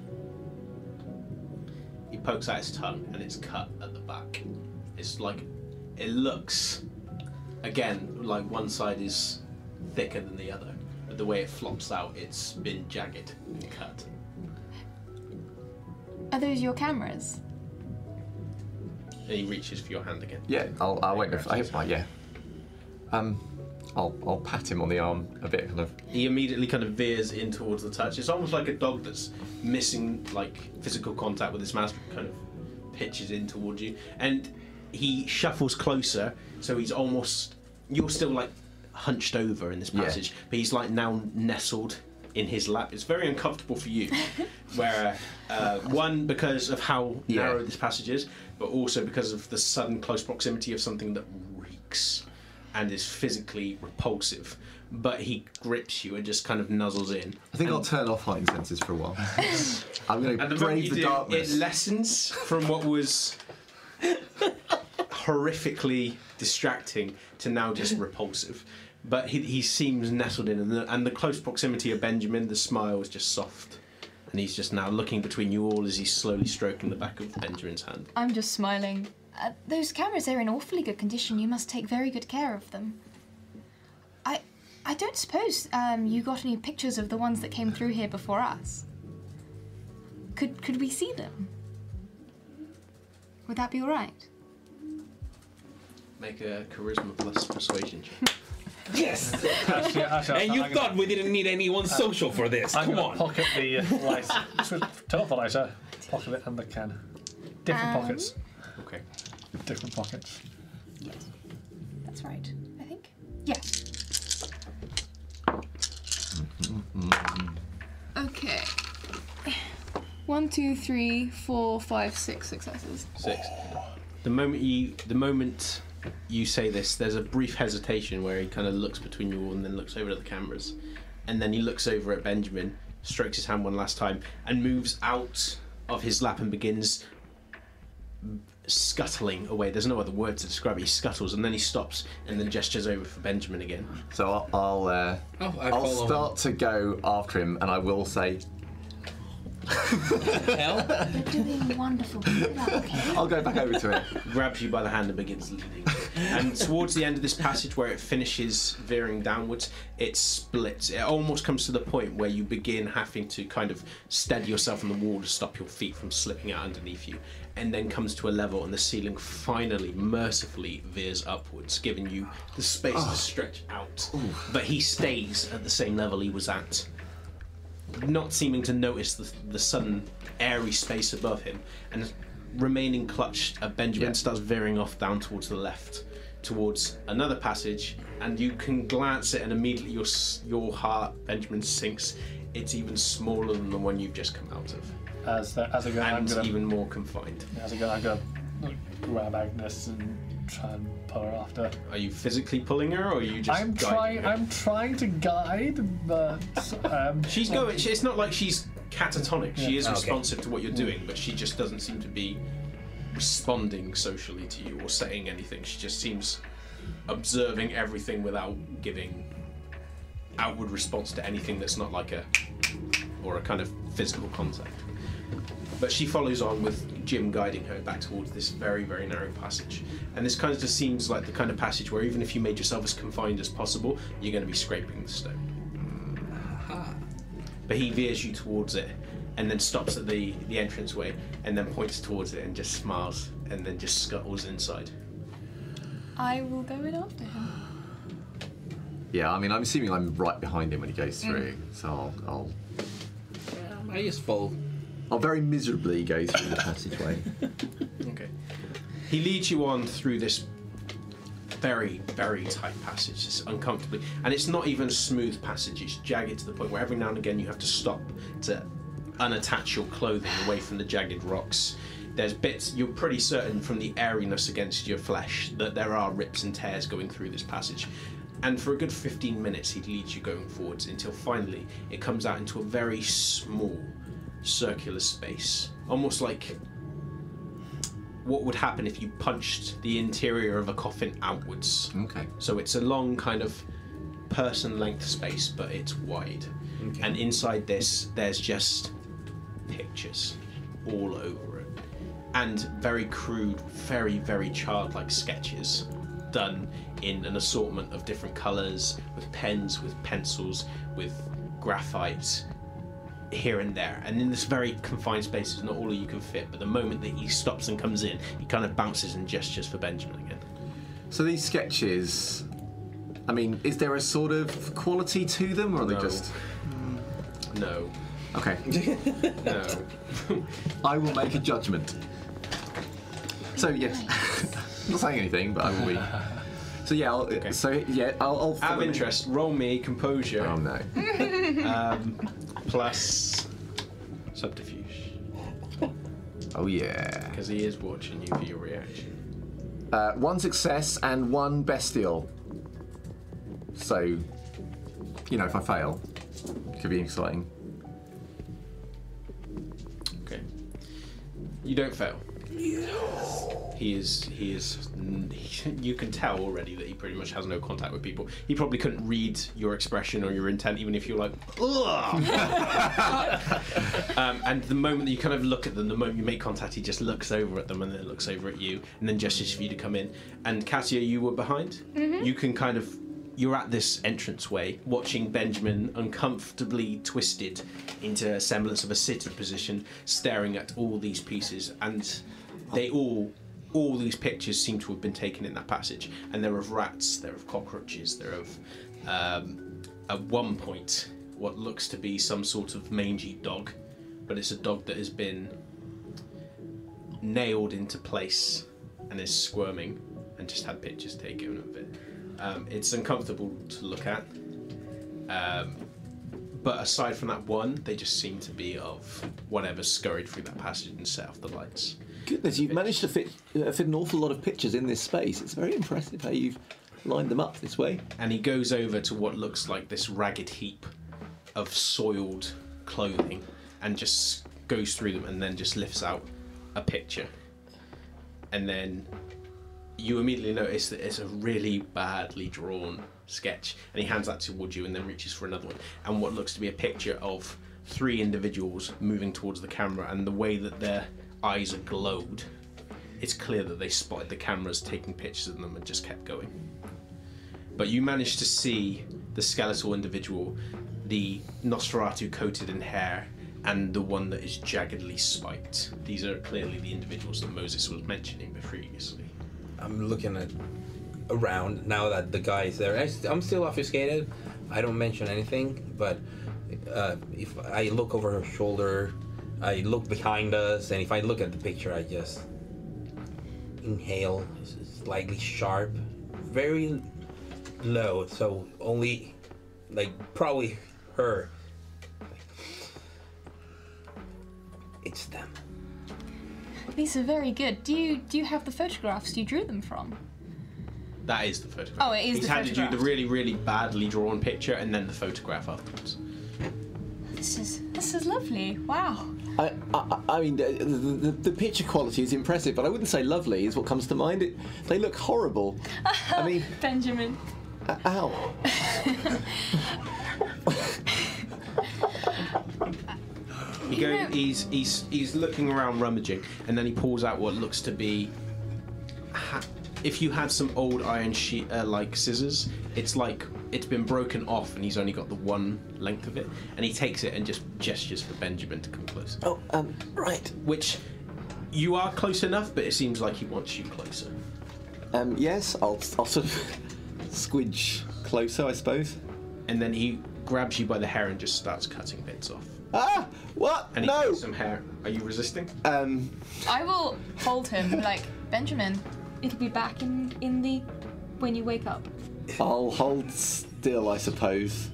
S1: He pokes out his tongue and it's cut at the back. It's like. It looks. Again, like one side is thicker than the other. But the way it flops out, it's been jagged and cut.
S4: Are those your cameras?
S1: And he reaches for your hand again.
S3: Yeah. I'll. I'll wait. If, I hope right. Yeah. Um. I'll. I'll pat him on the arm a bit, kind of.
S1: He immediately kind of veers in towards the touch. It's almost like a dog that's missing like physical contact with his master, kind of pitches in towards you, and he shuffles closer. So he's almost you're still like hunched over in this
S3: Yeah.
S1: passage, but he's like now nestled in his lap. It's very uncomfortable for you, where uh, one because of how
S3: Yeah.
S1: narrow this passage is, but also because of the sudden close proximity of something that reeks and is physically repulsive. But he grips you and just kind of nuzzles in.
S3: I think
S1: and,
S3: I'll turn off heightened senses for a while. I'm going to brave the
S1: do,
S3: darkness.
S1: it lessens from what was horrifically distracting to now just repulsive. But he, he seems nestled in, and the, and the close proximity of Benjamin, the smile is just soft. And he's just now looking between you all as he's slowly stroking the back of Benjamin's hand.
S4: I'm just smiling. Uh, those cameras are in awfully good condition. You must take very good care of them. I, I don't suppose um, you got any pictures of the ones that came through here before us. Could could we see them? Would that be all right?
S1: Make a charisma plus persuasion check.
S2: Yes!
S5: Actually, actually,
S2: and you
S5: I'm
S2: thought
S5: gonna,
S2: we didn't need anyone social for this.
S5: I'm
S2: Come
S5: gonna
S2: on.
S5: pocket the uh, lighter. Switch- Turn off the lighter. Pocket it and the can. Different
S4: Um,
S5: pockets.
S1: Okay.
S5: Different pockets. Yes.
S4: That's right. I think. Yeah. Okay. One, two, three, four, five, six successes.
S1: Six. The moment you, the moment you say this, there's a brief hesitation where he kind of looks between you all and then looks over at the cameras, and then he looks over at Benjamin, strokes his hand one last time, and moves out of his lap and begins scuttling away. There's no other word to describe it. He scuttles and then he stops and then gestures over for Benjamin again.
S3: So I'll I'll, uh,
S2: Oh, I
S3: I'll
S2: follow him.
S3: start to go after him, and I will say
S2: Hell?
S4: You're doing wonderful. Okay.
S3: I'll go back over to him.
S1: grabs you by the hand and begins leading. and towards the end of this passage, where it finishes veering downwards, it splits. It almost comes to the point where you begin having to kind of steady yourself on the wall to stop your feet from slipping out underneath you, and then comes to a level, and the ceiling finally, mercifully, veers upwards, giving you the space to oh. stretch out. But he stays at the same level he was at not seeming to notice the, the sudden airy space above him, and remaining clutched at Benjamin
S3: Yeah.
S1: starts veering off down towards the left, towards another passage, and you can glance at it, and immediately your your heart, Benjamin, sinks. It's even smaller than the one you've just come out of,
S5: As the, as I go, I'm
S1: and
S5: gonna
S1: even more confined.
S5: as I go, I'm gonna grab Agnes and try and pull her after.
S1: Are you physically pulling her, or are you just?
S5: I'm trying. I'm trying to guide, but um,
S1: She's going. she- It's not like she's catatonic. She is
S2: Okay.
S1: responsive to what you're doing, but she just doesn't seem to be responding socially to you or saying anything. She just seems observing everything without giving outward response to anything that's not like a or a kind of physical contact. But she follows on with Jim guiding her back towards this very, very narrow passage. And this kind of just seems like the kind of passage where even if you made yourself as confined as possible, you're going to be scraping the stone. But he veers you towards it and then stops at the, the entranceway and then points towards it and just smiles and then just scuttles inside.
S4: I will go in after him.
S3: Yeah, I mean, I'm assuming I'm right behind him when he goes through, mm. so I'll, I'll,
S2: I just follow.
S3: I'll very miserably go through the passageway.
S1: Okay. He leads you on through this very, very tight passage, uncomfortably, and it's not even a smooth passage. It's jagged to the point where every now and again you have to stop to unattach your clothing away from the jagged rocks. There's bits you're pretty certain from the airiness against your flesh that there are rips and tears going through this passage. And for a good 15 minutes, he leads you going forwards until finally it comes out into a very small circular space, almost like what would happen if you punched the interior of a coffin outwards.
S3: Okay.
S1: So it's a long kind of person length space, but it's wide. Okay. And inside this, there's just pictures all over it. And very crude, very, very childlike sketches done in an assortment of different colours, with pens, with pencils, with graphite, here and there. And in this very confined space, it's not all you can fit. But the moment that he stops and comes in, he kind of bounces and gestures for Benjamin again.
S3: So these sketches, I mean, is there a sort of quality to them, or are they just. Mm.
S1: No,
S3: Okay.
S1: no.
S3: I will make a judgment. So yes, I'm not saying anything, but I will be. So yeah, I'll, so yeah, I'll. I'll
S1: Out
S3: follow
S1: of interest, roll me composure
S3: Oh no.
S1: um, plus subterfuge
S3: Oh yeah.
S1: because he is watching you for your reaction.
S3: Uh, one success and one bestial. So, you know, if I fail, it could be exciting.
S1: Okay. You don't fail. He is. He is. You can tell already that he pretty much has no contact with people. He probably couldn't read your expression or your intent, even if you're like, um, and the moment that you kind of look at them, the moment you make contact, he just looks over at them and then looks over at you, and then gestures for you to come in. And Katia, you were behind. You can kind of. You're at this entranceway, watching Benjamin uncomfortably twisted into a semblance of a sitting position, staring at all these pieces, and they all all these pictures seem to have been taken in that passage. And they're of rats they're of cockroaches they're of um, at one point what looks to be some sort of mangy dog. But it's a dog that has been nailed into place and is squirming and just had pictures taken of it. Um, it's uncomfortable to look at. Um, but aside from that one they just seem to be of whatever scurried through that passage and set off the lights
S6: Goodness, you've managed to fit uh, fit an awful lot of pictures in this space. It's very impressive how you've lined them up this way.
S1: and he goes over to what looks like this ragged heap of soiled clothing and just goes through them and then just lifts out a picture. And then you immediately notice that it's a really badly drawn sketch. And he hands that towards you and then reaches for another one. And what looks to be a picture of three individuals moving towards the camera and the way that their eyes are glowed. It's clear that they spotted the cameras taking pictures of them and just kept going but you manage to see the skeletal individual, the Nosferatu coated in hair, and the one that is jaggedly spiked. These are clearly the individuals that Moses was mentioning previously.
S2: I'm looking at around now that the guy is there. I'm still obfuscated. I don't mention anything, but uh, if I look over her shoulder, I look behind us, and if I look at the picture, I just inhale, s- slightly sharp, very low, so only like probably her. It's them.
S4: These are very good. Do you do you have the photographs you drew them from?
S1: That is the photograph.
S4: Oh, it is
S1: He's
S4: the
S1: handed you the really, really badly drawn picture and then the photograph afterwards.
S4: This is this is lovely. Wow.
S3: I, I, I mean, the, the, the picture quality is impressive, but I wouldn't say lovely is what comes to mind. It, they look horrible. I mean,
S4: Benjamin.
S3: uh, ow.
S1: He
S4: You
S1: go,
S4: know-
S1: he's he's he's looking around rummaging, and then he pulls out what looks to be. Ha- if you had some old iron sheet uh, like scissors, it's like it's been broken off, and he's only got the one length of it, and he takes it and just gestures for Benjamin to come closer.
S3: Oh, um, right.
S1: Which you are close enough, but it seems like he wants you closer.
S3: Um, yes, I'll, I'll sort of squidge closer, I suppose.
S1: And then he grabs you by the hair and just starts cutting bits off.
S3: Ah, what?
S1: And he
S3: no.
S1: takes some hair. Are you resisting?
S3: Um,
S4: I will hold him like Benjamin. It'll be back in in the when you wake up.
S3: I'll hold still, I suppose,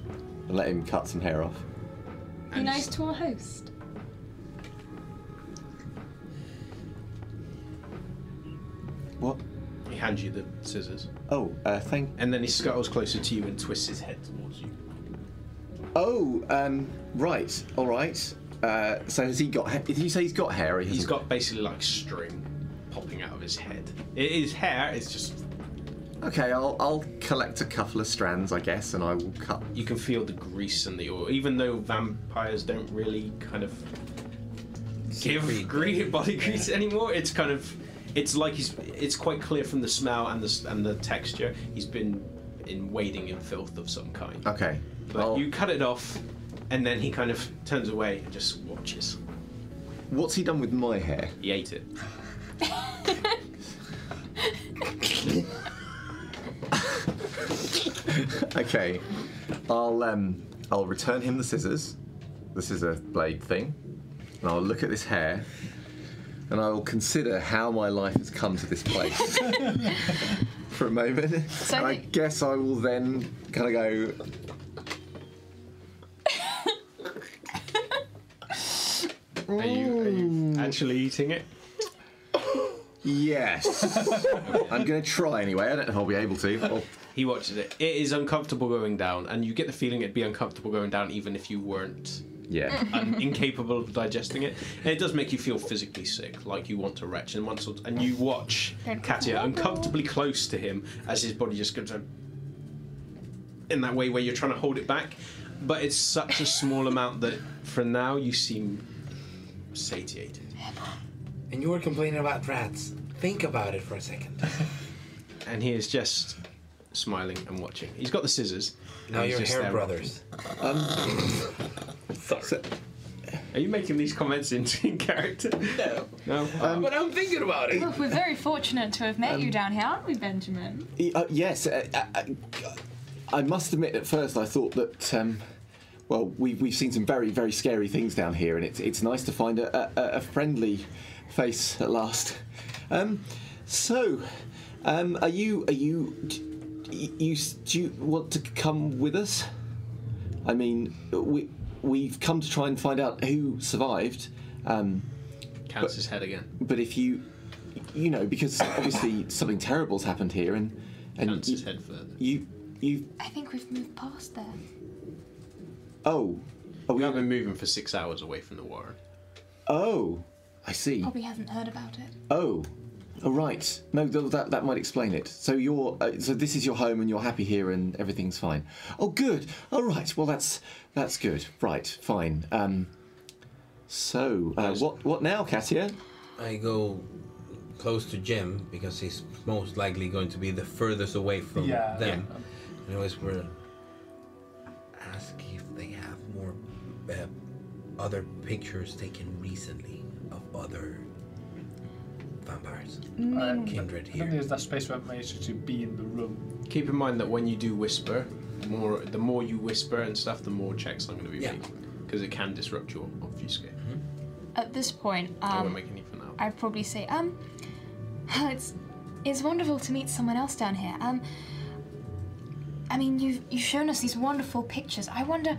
S3: and let him cut some hair off.
S4: Be
S1: And
S4: nice to our host.
S3: What?
S1: He hands you the scissors.
S3: Oh, uh, thank.
S1: And then he scuttles closer to you and twists his head towards you.
S3: Oh, um, right, all right. Uh, so has he got? ha- Did you say he's got hair? Or he
S1: He's
S3: hasn't?
S1: got basically like string popping out of his head. It is hair, it's just.
S3: Okay, I'll I'll collect a couple of strands, I guess, and I will cut.
S1: You can feel the grease and the oil. Even though vampires don't really kind of give green body grease anymore, it's kind of. It's like he's. It's quite clear from the smell and the, s- and the texture. He's been in wading in filth of some kind.
S3: Okay.
S1: But
S3: I'll-
S1: you cut it off, and then he kind of turns away and just watches.
S3: What's he done with my hair?
S1: He ate it.
S3: Okay. I'll um I'll return him the scissors, the scissor blade thing, and I'll look at this hair, and I will consider how my life has come to this place for a moment.
S4: So
S3: and I
S4: the-
S3: guess I will then kind of go.
S1: Are you, are you actually eating it?
S3: Yes. I'm going to try anyway. I don't know if I'll be able to. Oh,
S1: He watches it. It is uncomfortable going down, and you get the feeling it'd be uncomfortable going down even if you weren't
S3: yeah.
S1: un- incapable of digesting it. And it does make you feel physically sick, like you want to retch. And once, and you watch
S4: Don't Katia
S1: uncomfortably close to him as his body just goes uh, in that way where you're trying to hold it back. But it's such a small amount that for now you seem satiated.
S2: And you were complaining about rats. Think about it for a second.
S1: And he is just smiling and watching. He's got the scissors.
S2: Now
S1: he's
S2: you're
S1: just
S2: hair
S1: there
S2: brothers.
S3: So-
S1: Are you making these comments in, in character?
S2: No.
S1: No.
S2: but I'm thinking about it.
S4: Look, we're very fortunate to have met you down here, aren't we, Benjamin?
S3: Uh, yes, uh, uh, uh, I must admit. At first, I thought that. Um, well, we've we've seen some very very scary things down here, and it's it's nice to find a, a, a friendly face at last. Um, so, um, are you are you d- y- you do you want to come with us? I mean, we we've come to try and find out who survived. Um,
S1: Counts his head again.
S3: but if you, you know, because obviously something terrible's happened here, and and
S1: Counts
S3: you,
S1: his head further.
S3: you you
S4: I think we've moved past there.
S3: oh oh
S1: We
S3: we
S1: have been moving for six hours away from the warren.
S3: oh I see
S4: Probably hasn't heard about it.
S3: oh oh right no th- that that might explain it. So you're uh, so this is your home and you're happy here and everything's fine. Oh good. All right. Well that's that's good. Right. Fine. Um. So uh, what what now, Katia?
S2: I go close to Jim because he's most likely going to be the furthest away from
S5: Yeah.
S2: them. And I whisper, ask if they have more uh, other pictures taken recently of other vampires.
S5: Um,
S2: Kindred
S5: I don't
S2: here.
S5: think there's that space for information to be in the room.
S1: Keep in mind that when you do whisper, more the more you whisper and stuff, the more checks I'm going to be
S2: Yeah.
S1: making because it can disrupt your obfuscate.
S4: At this point,
S1: I won't
S4: um,
S1: make any for now.
S4: I'd probably say, um, it's it's wonderful to meet someone else down here. Um, I mean, you've you've shown us these wonderful pictures. I wonder,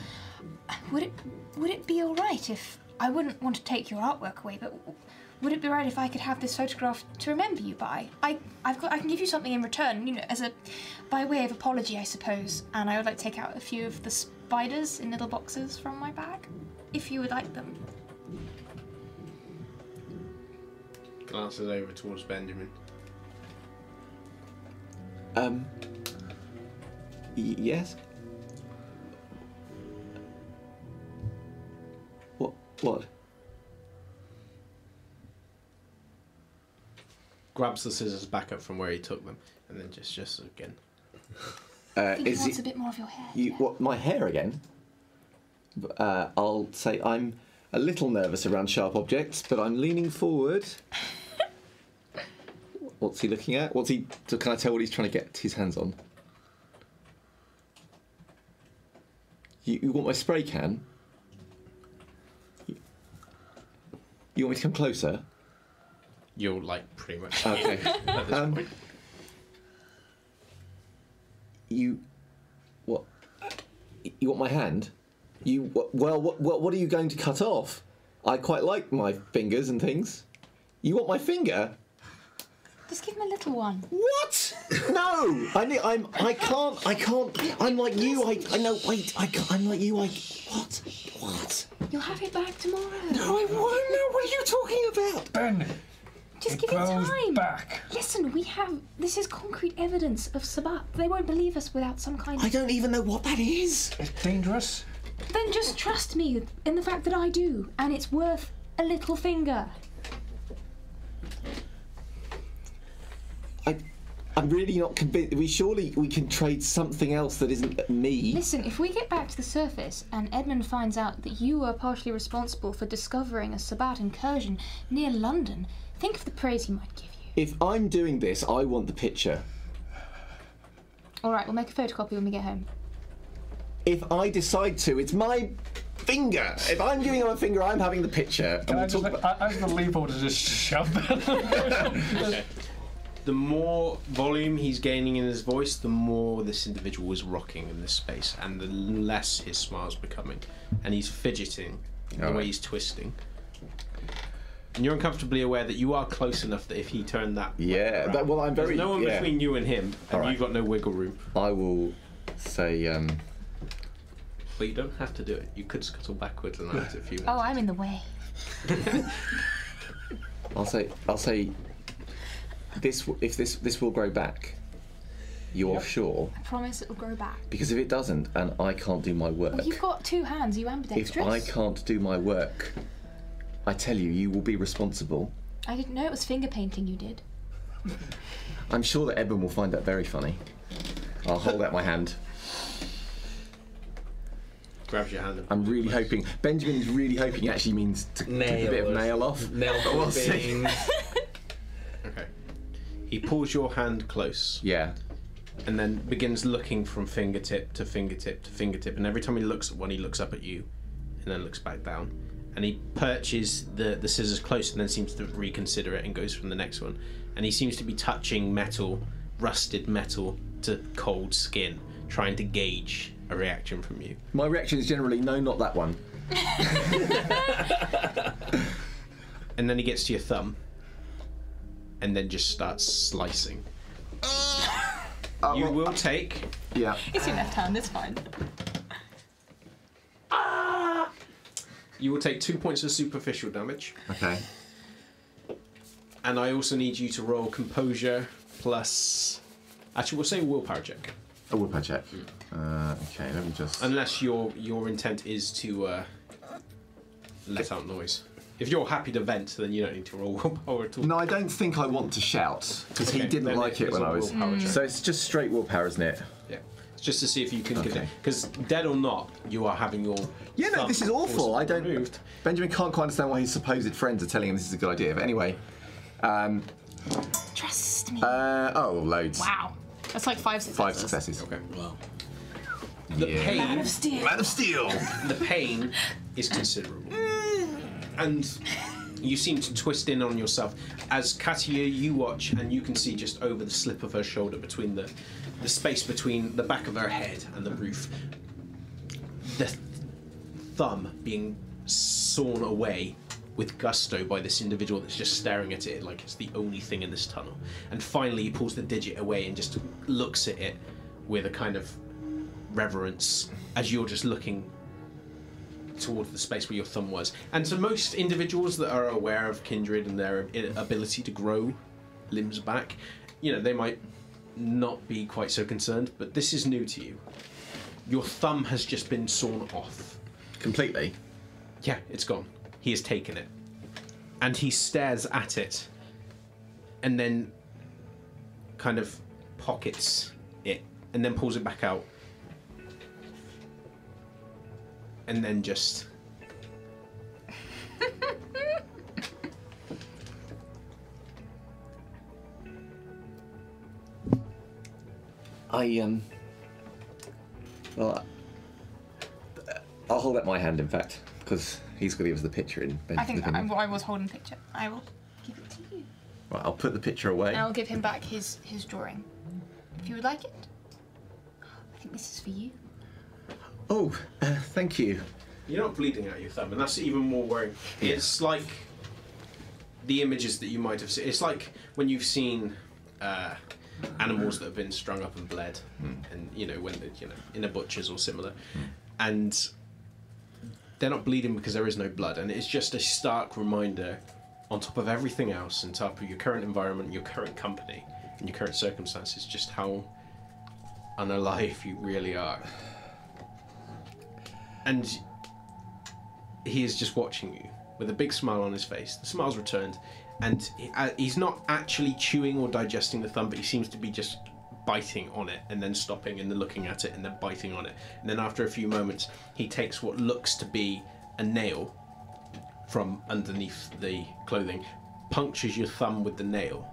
S4: would it would it be all right if I wouldn't want to take your artwork away, but would it be right if I could have this photograph to remember you by? I I've got I can give you something in return, you know, as a by way of apology, I suppose. And I would like to take out a few of the spiders in little boxes from my bag. if you would like them.
S1: Glances over towards Benjamin.
S3: Um. Y- yes. What? What?
S1: Grabs the scissors back up from where he took them, and then just just again.
S3: Uh,
S4: I he
S3: is
S4: wants
S3: it
S4: a bit more of your hair.
S3: you? What? My hair again? Uh, I'll say I'm a little nervous around sharp objects, but I'm leaning forward. What's he looking at? What's he? So can I tell what he's trying to get his hands on? You, you want my spray can? You, you want me to come closer?
S1: You're like pretty much
S3: Okay.
S1: at this
S3: Um,
S1: point.
S3: You, what? You want my hand? You well, what, what? What are you going to cut off? I quite like my fingers and things. You want my finger?
S4: Just give him a little one.
S3: What? No, I ne- I'm. I can't. I can't. I'm like you. I. I know. Wait. I. Can't, I'm like you. I. What? What?
S4: You'll have it back tomorrow.
S3: No, I won't. No. What are you talking about?
S5: Ben,
S4: Just
S5: it
S4: give it time.
S5: back.
S4: Listen, we have. This is concrete evidence of Sabbat. They won't believe us without some kind of.
S3: I don't even know what that is.
S5: It's dangerous.
S4: Then just trust me in the fact that I do, and it's worth a little finger.
S3: I'm really not convinced. We surely we can trade something else that isn't me.
S4: Listen, if we get back to the surface and Edmund finds out that you were partially responsible for discovering a Sabbat incursion near London, think of the praise he might give you.
S3: If I'm doing this, I want the picture.
S4: All right, we'll make a photocopy when we get home.
S3: If I decide to, it's my finger. If I'm giving him a finger, I'm having the picture.
S5: Can I
S3: we'll
S5: just,
S3: talk about-
S5: I, I just want Leopold to just shove Ben.
S1: The more volume he's gaining in his voice, the more this individual is rocking in this space, and the less his smile's becoming, and he's fidgeting in the way he's twisting. And you're uncomfortably aware that you are close enough that if he turned that,
S3: Yeah, that, well, I'm
S1: there's
S3: very.
S1: no one
S3: yeah.
S1: between you and him, and
S3: Alright.
S1: you've got no wiggle room.
S3: I will say. Um,
S1: But you don't have to do it. You could scuttle backwards and out if you want. Oh.
S4: I'm in the way.
S3: I'll say. I'll say. This. If this. This will grow back. You're
S5: Yep.
S3: sure?
S4: I promise it'll grow back.
S3: Because if it doesn't, and I can't do my work,
S4: Well, you've got two hands. You
S3: if
S4: ambidextrous.
S3: I can't do my work, I tell you, you will be responsible.
S4: I didn't know it was finger painting you did.
S3: I'm sure that Eben will find that very funny. I'll hold out my hand.
S1: Grabs your hand. And
S3: I'm really hoping. Benjamin is really hoping it actually means to take a bit of
S2: Nail.
S3: nail off.
S2: Nail
S3: But we'll see.
S2: clippings.
S1: Okay. He pulls your hand close.
S3: Yeah.
S1: and then begins looking from fingertip to fingertip to fingertip. And every time he looks at one, he looks up at you, and then looks back down. And he perches the, the scissors close and then seems to reconsider it and goes from the next one. And he seems to be touching metal, rusted metal, to cold skin, trying to gauge a reaction from you.
S3: My reaction is generally no, not that one.
S1: And then he gets to your thumb, and then just starts slicing. you will take
S3: Yeah.
S4: It's your left hand. It's fine.
S1: you will take two points of superficial damage.
S3: Okay.
S1: And I also need you to roll composure plus. Actually, we'll say willpower check.
S3: A woodpad check. Uh, okay, let me just.
S1: Unless your your intent is to uh, let out noise. If you're happy to vent, then you don't need to roll willpower at all.
S3: No, I don't think I want to shout because he
S1: Okay,
S3: didn't
S1: then
S3: like it
S1: it's
S3: when
S1: a
S3: I was.
S1: willpower check.
S3: So it's just straight willpower, isn't it?
S1: Yeah, it's just to see if you can.
S3: Okay.
S1: Because dead or not, you are having your.
S3: Yeah, no,
S1: thumb
S3: this is awful. I don't.
S1: Removed.
S3: Benjamin can't quite understand why his supposed friends are telling him this is a good idea. But anyway, um,
S4: Trust me.
S3: uh, oh, loads.
S4: wow. That's like five successes.
S3: Five successes.
S1: Okay.
S2: Wow.
S1: The
S3: Yeah.
S1: pain.
S4: Man of steel.
S3: Man of Steel.
S1: the pain is considerable. And you seem to twist in on yourself. As Katia, you watch and you can see just over the slip of her shoulder between the the space between the back of her head and the roof. The th- thumb being sawn away with gusto by this individual that's just staring at it like it's the only thing in this tunnel. And finally he pulls the digit away and just looks at it with a kind of reverence as you're just looking towards the space where your thumb was. And to most individuals that are aware of kindred and their ability to grow limbs back, you know, they might not be quite so concerned, but this is new to you. Your thumb has just been sawn off.
S7: Completely.
S1: Yeah, it's gone. He has taken it. And he stares at it and then kind of pockets it and then pulls it back out. And then just.
S3: I um. Well, uh, I'll hold up my hand, in fact, because he's going to give us the picture in.
S4: I think I. I was holding the picture. I will give it to you.
S3: Right, I'll put the picture away.
S4: And I'll give him back his, his drawing. If you would like it. I think this is for you.
S3: Oh, uh, thank you.
S1: You're not bleeding out your thumb, and that's even more worrying. It's like the images that you might have seen. It's like when you've seen uh, animals that have been strung up and bled, and you know when you know in a butcher's or similar, and they're not bleeding because there is no blood, and it's just a stark reminder, on top of everything else, on top of your current environment, your current company, and your current circumstances, just how unalive you really are. And he is just watching you with a big smile on his face. The smile's returned, and uh, he's not actually chewing or digesting the thumb, but he seems to be just biting on it and then stopping and then looking at it and then biting on it. And then after a few moments, he takes what looks to be a nail from underneath the clothing, punctures your thumb with the nail,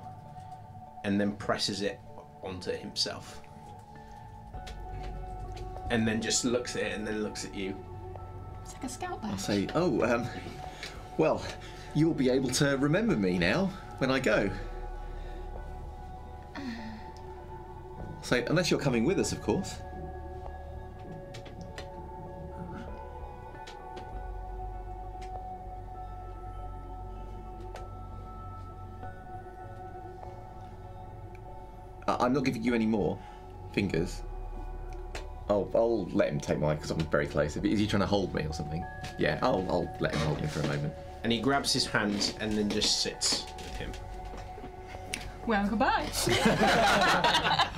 S1: and then presses it onto himself. And then just looks at it and then looks at you.
S4: It's like a scout badge.
S3: I'll say, oh, um, well, you'll be able to remember me now when I go. I'll say, unless you're coming with us, of course. I- I'm not giving you any more fingers. I'll, I'll let him take mine because I'm very close. If- Is he trying to hold me or something? Yeah, I'll, I'll let him hold me for a moment.
S1: And he grabs his hands and then just sits with him.
S4: Well, goodbye.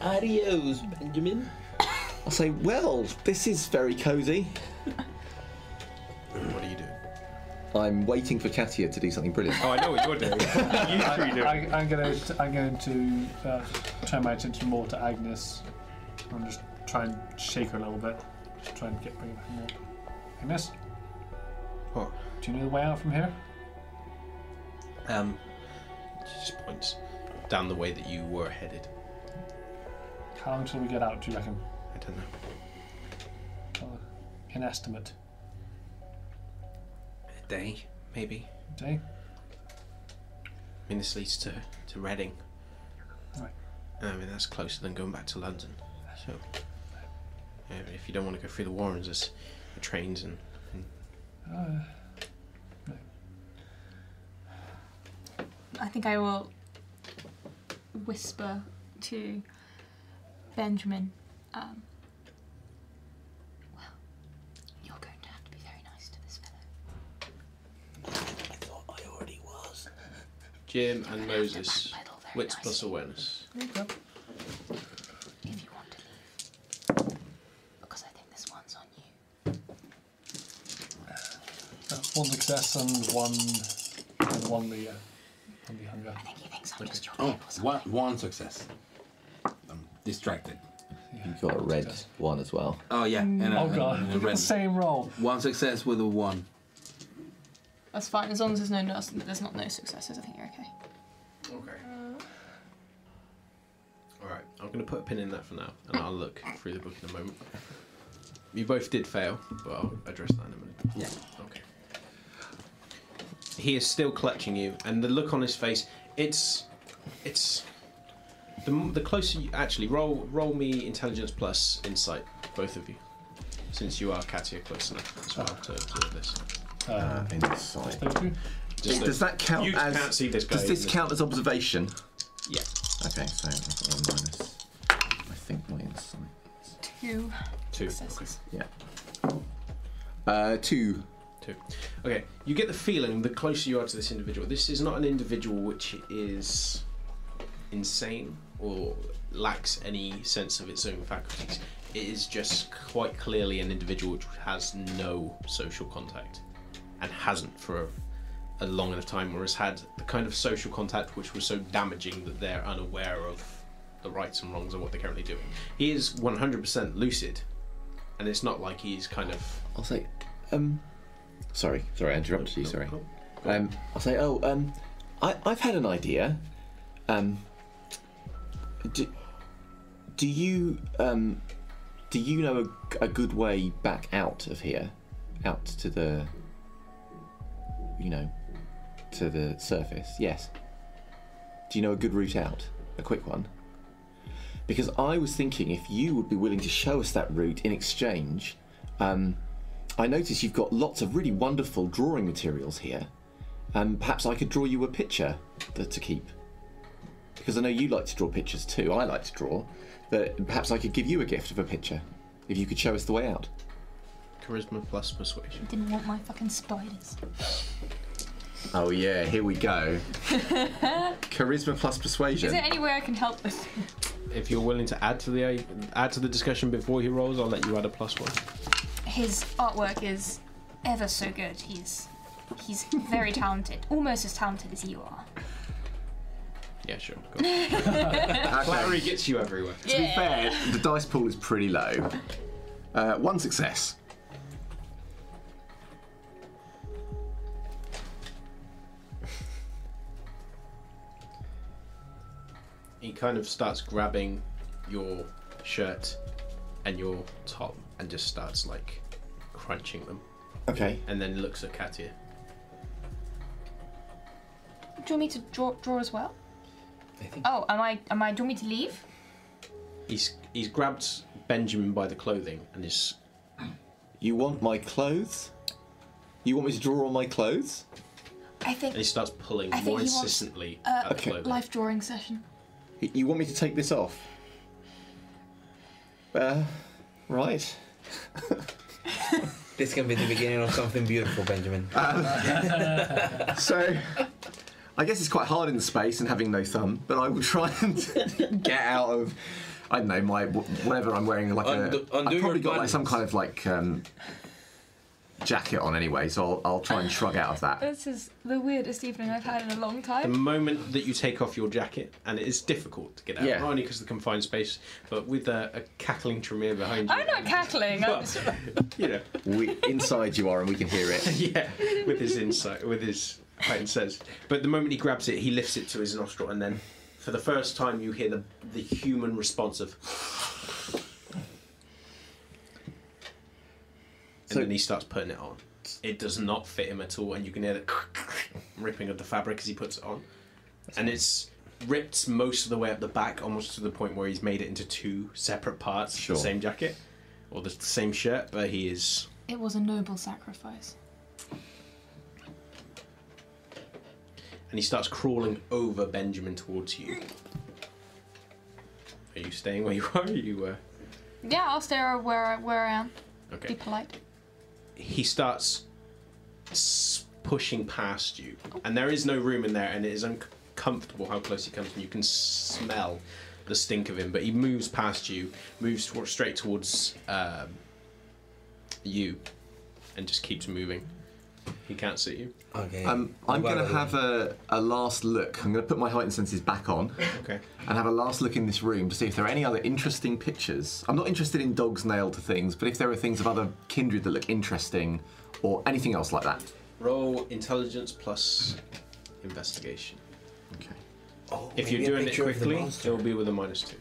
S2: Adios, Benjamin.
S3: I'll say, well, this is very cosy. I'm waiting for Katia to do something brilliant.
S1: Oh, I know what you're doing. you three do.
S5: I, I'm going to I'm going to uh, turn my attention more to Agnes. I'm just try and shake her a little bit. Just try and get bring her more. Agnes,
S1: What?
S5: do you know the way out from here?
S1: Um, she just points down the way that you were headed.
S5: How long till we get out? Do you reckon?
S1: I don't know.
S5: Uh, an estimate.
S1: A day, maybe.
S5: Day.
S1: I mean, this leads to, to Reading.
S5: Right.
S1: I mean, that's closer than going back to London. So, yeah, if you don't want to go through the Warrens, there's the trains and, and
S5: Uh,
S4: I think I will whisper to Benjamin. Um, well, you're going to have to be very nice to this fellow.
S2: I thought I already was.
S1: Jim and Moses.
S4: Backpedal
S1: Wits
S4: nicely
S1: plus awareness.
S4: if you want to leave. Because I think this one's on you.
S5: uh, one success and one and one the uh, one the hunger.
S4: I think he thinks I'm just your
S2: Oh,
S4: kid or something.
S2: one, one success. I'm distracted.
S3: You've got a red one as well.
S2: Oh yeah, and a,
S5: Oh god,
S2: and a red.
S5: the same roll.
S2: One success with a one.
S4: That's fine, as long as there's no no- there's not no successes. I think you're okay.
S1: Okay. Uh. Alright, I'm going to put a pin in that for now, and I'll look through the book in a moment. You both did fail, but I'll address that in a minute.
S2: Yeah.
S1: Okay. He is still clutching you, and the look on his face, it's. It's. The, the closer you. Actually, roll, roll me intelligence plus insight, both of you. Since you are Katia close enough as well to observe this.
S5: Uh,
S3: Insight.
S5: those two.
S1: Just
S3: Does
S1: the-
S3: that count
S1: you
S3: as?
S1: can't see this guy.
S3: Does this
S1: in
S3: count as observation?
S1: Yeah.
S3: Okay, so I've got a minus. I think my insight.
S4: Two
S1: Two. Okay.
S4: successes.
S3: Yeah. Uh, two.
S1: Two. Okay, you get the feeling the closer you are to this individual, this is not an individual which is insane or lacks any sense of its own faculties. It is just quite clearly an individual which has no social contact and hasn't for a long enough time, or has had the kind of social contact which was so damaging that they're unaware of the rights and wrongs of what they're currently doing. He is 100% lucid, and it's not like he's kind of.
S3: I'll say, um, sorry, sorry, I interrupted you.
S1: No,
S3: Sorry.
S1: no.
S3: Um, I'll say, oh, um, I, I've had an idea. Um, do, do you um, do you know a, a good way back out of here, out to the, you know, to the surface? Yes. Do you know a good route out, a quick one? Because I was thinking if you would be willing to show us that route in exchange. Um, I notice you've got lots of really wonderful drawing materials here. Um, perhaps I could draw you a picture to, to keep. Because I know you like to draw pictures too. I like to draw. That perhaps I could give you a gift of a picture if you could show us the way out.
S1: Charisma plus persuasion.
S4: I didn't want my fucking spiders.
S3: Oh yeah, here we go. Charisma plus persuasion.
S4: Is there any way I can help this?
S1: If you're willing to add to the add to the discussion before he rolls, I'll let you add a plus one.
S4: His artwork is ever so good. He's he's very talented, almost as talented as you are.
S1: Yeah, sure. Go on. Flattery gets you everywhere.
S3: To be fair, the dice pool is pretty low. Uh, one success.
S1: He kind of starts grabbing your shirt and your top and just starts like crunching them,
S3: Okay.
S1: and then looks at Katia.
S4: Do you want me to draw draw as well?
S2: I think.
S4: Oh, am I am I? Do you want me to leave?
S1: He's he's grabbed Benjamin by the clothing and is
S3: You want my clothes? You want me to draw on my clothes?
S4: I think
S1: and he starts pulling
S4: I
S1: more
S4: he wants,
S1: insistently
S4: uh,
S1: at the
S3: Okay.
S1: clothing.
S4: life drawing session.
S3: You want me to take this off? Uh, right.
S2: This can be the beginning of something beautiful, Benjamin.
S3: So, I guess it's quite hard in space and having no thumb, but I will try and get out of, I don't know, my wh- whatever I'm wearing. Like
S2: Undo-
S3: a, I've probably got like some kind of like um, jacket on anyway, so I'll, I'll try and shrug out of that.
S4: This is the weirdest evening I've had in a long time.
S1: the moment that you take off your jacket, and it is difficult to get out,
S3: Yeah.
S1: not only because of the confined space, but with a, a cackling Tremere behind you.
S4: I'm not cackling. I'm
S1: Well, you know,
S3: We, inside you are, and we can hear it.
S1: yeah, with his insight, with his heightened sense. But the moment he grabs it, he lifts it to his nostril, and then for the first time, you hear the the human response of. And
S3: So-
S1: then he starts putting it on. It does not fit him at all, and you can hear the ripping of the fabric as he puts it on. And it's ripped most of the way up the back, almost to the point where he's made it into two separate parts
S3: Sure.
S1: of the same jacket or the same shirt. But he is
S4: It was a noble sacrifice.
S1: and he starts crawling over Benjamin towards you. Are you staying where you are? Are you uh...
S4: Yeah, I'll stay where I, where I am.
S1: Okay.
S4: Be polite.
S1: He starts pushing past you, and there is no room in there, and it is uncomfortable how close he comes, and you can smell the stink of him. But he moves past you, moves straight towards um, you, and just keeps moving. He can't see you.
S2: Okay.
S3: Um, I'm
S2: Well,
S3: going to have a, a last look. I'm going to put my heightened senses back on
S1: Okay.
S3: and have a last look in this room to see if there are any other interesting pictures. I'm not interested in dogs nailed to things, but if there are things of other kindred that look interesting or anything else like that.
S1: Roll intelligence plus investigation.
S3: Okay.
S2: Oh,
S1: If
S2: maybe
S1: you're doing it
S2: picture of the
S1: quickly,
S2: monster.
S1: it will be with a minus two.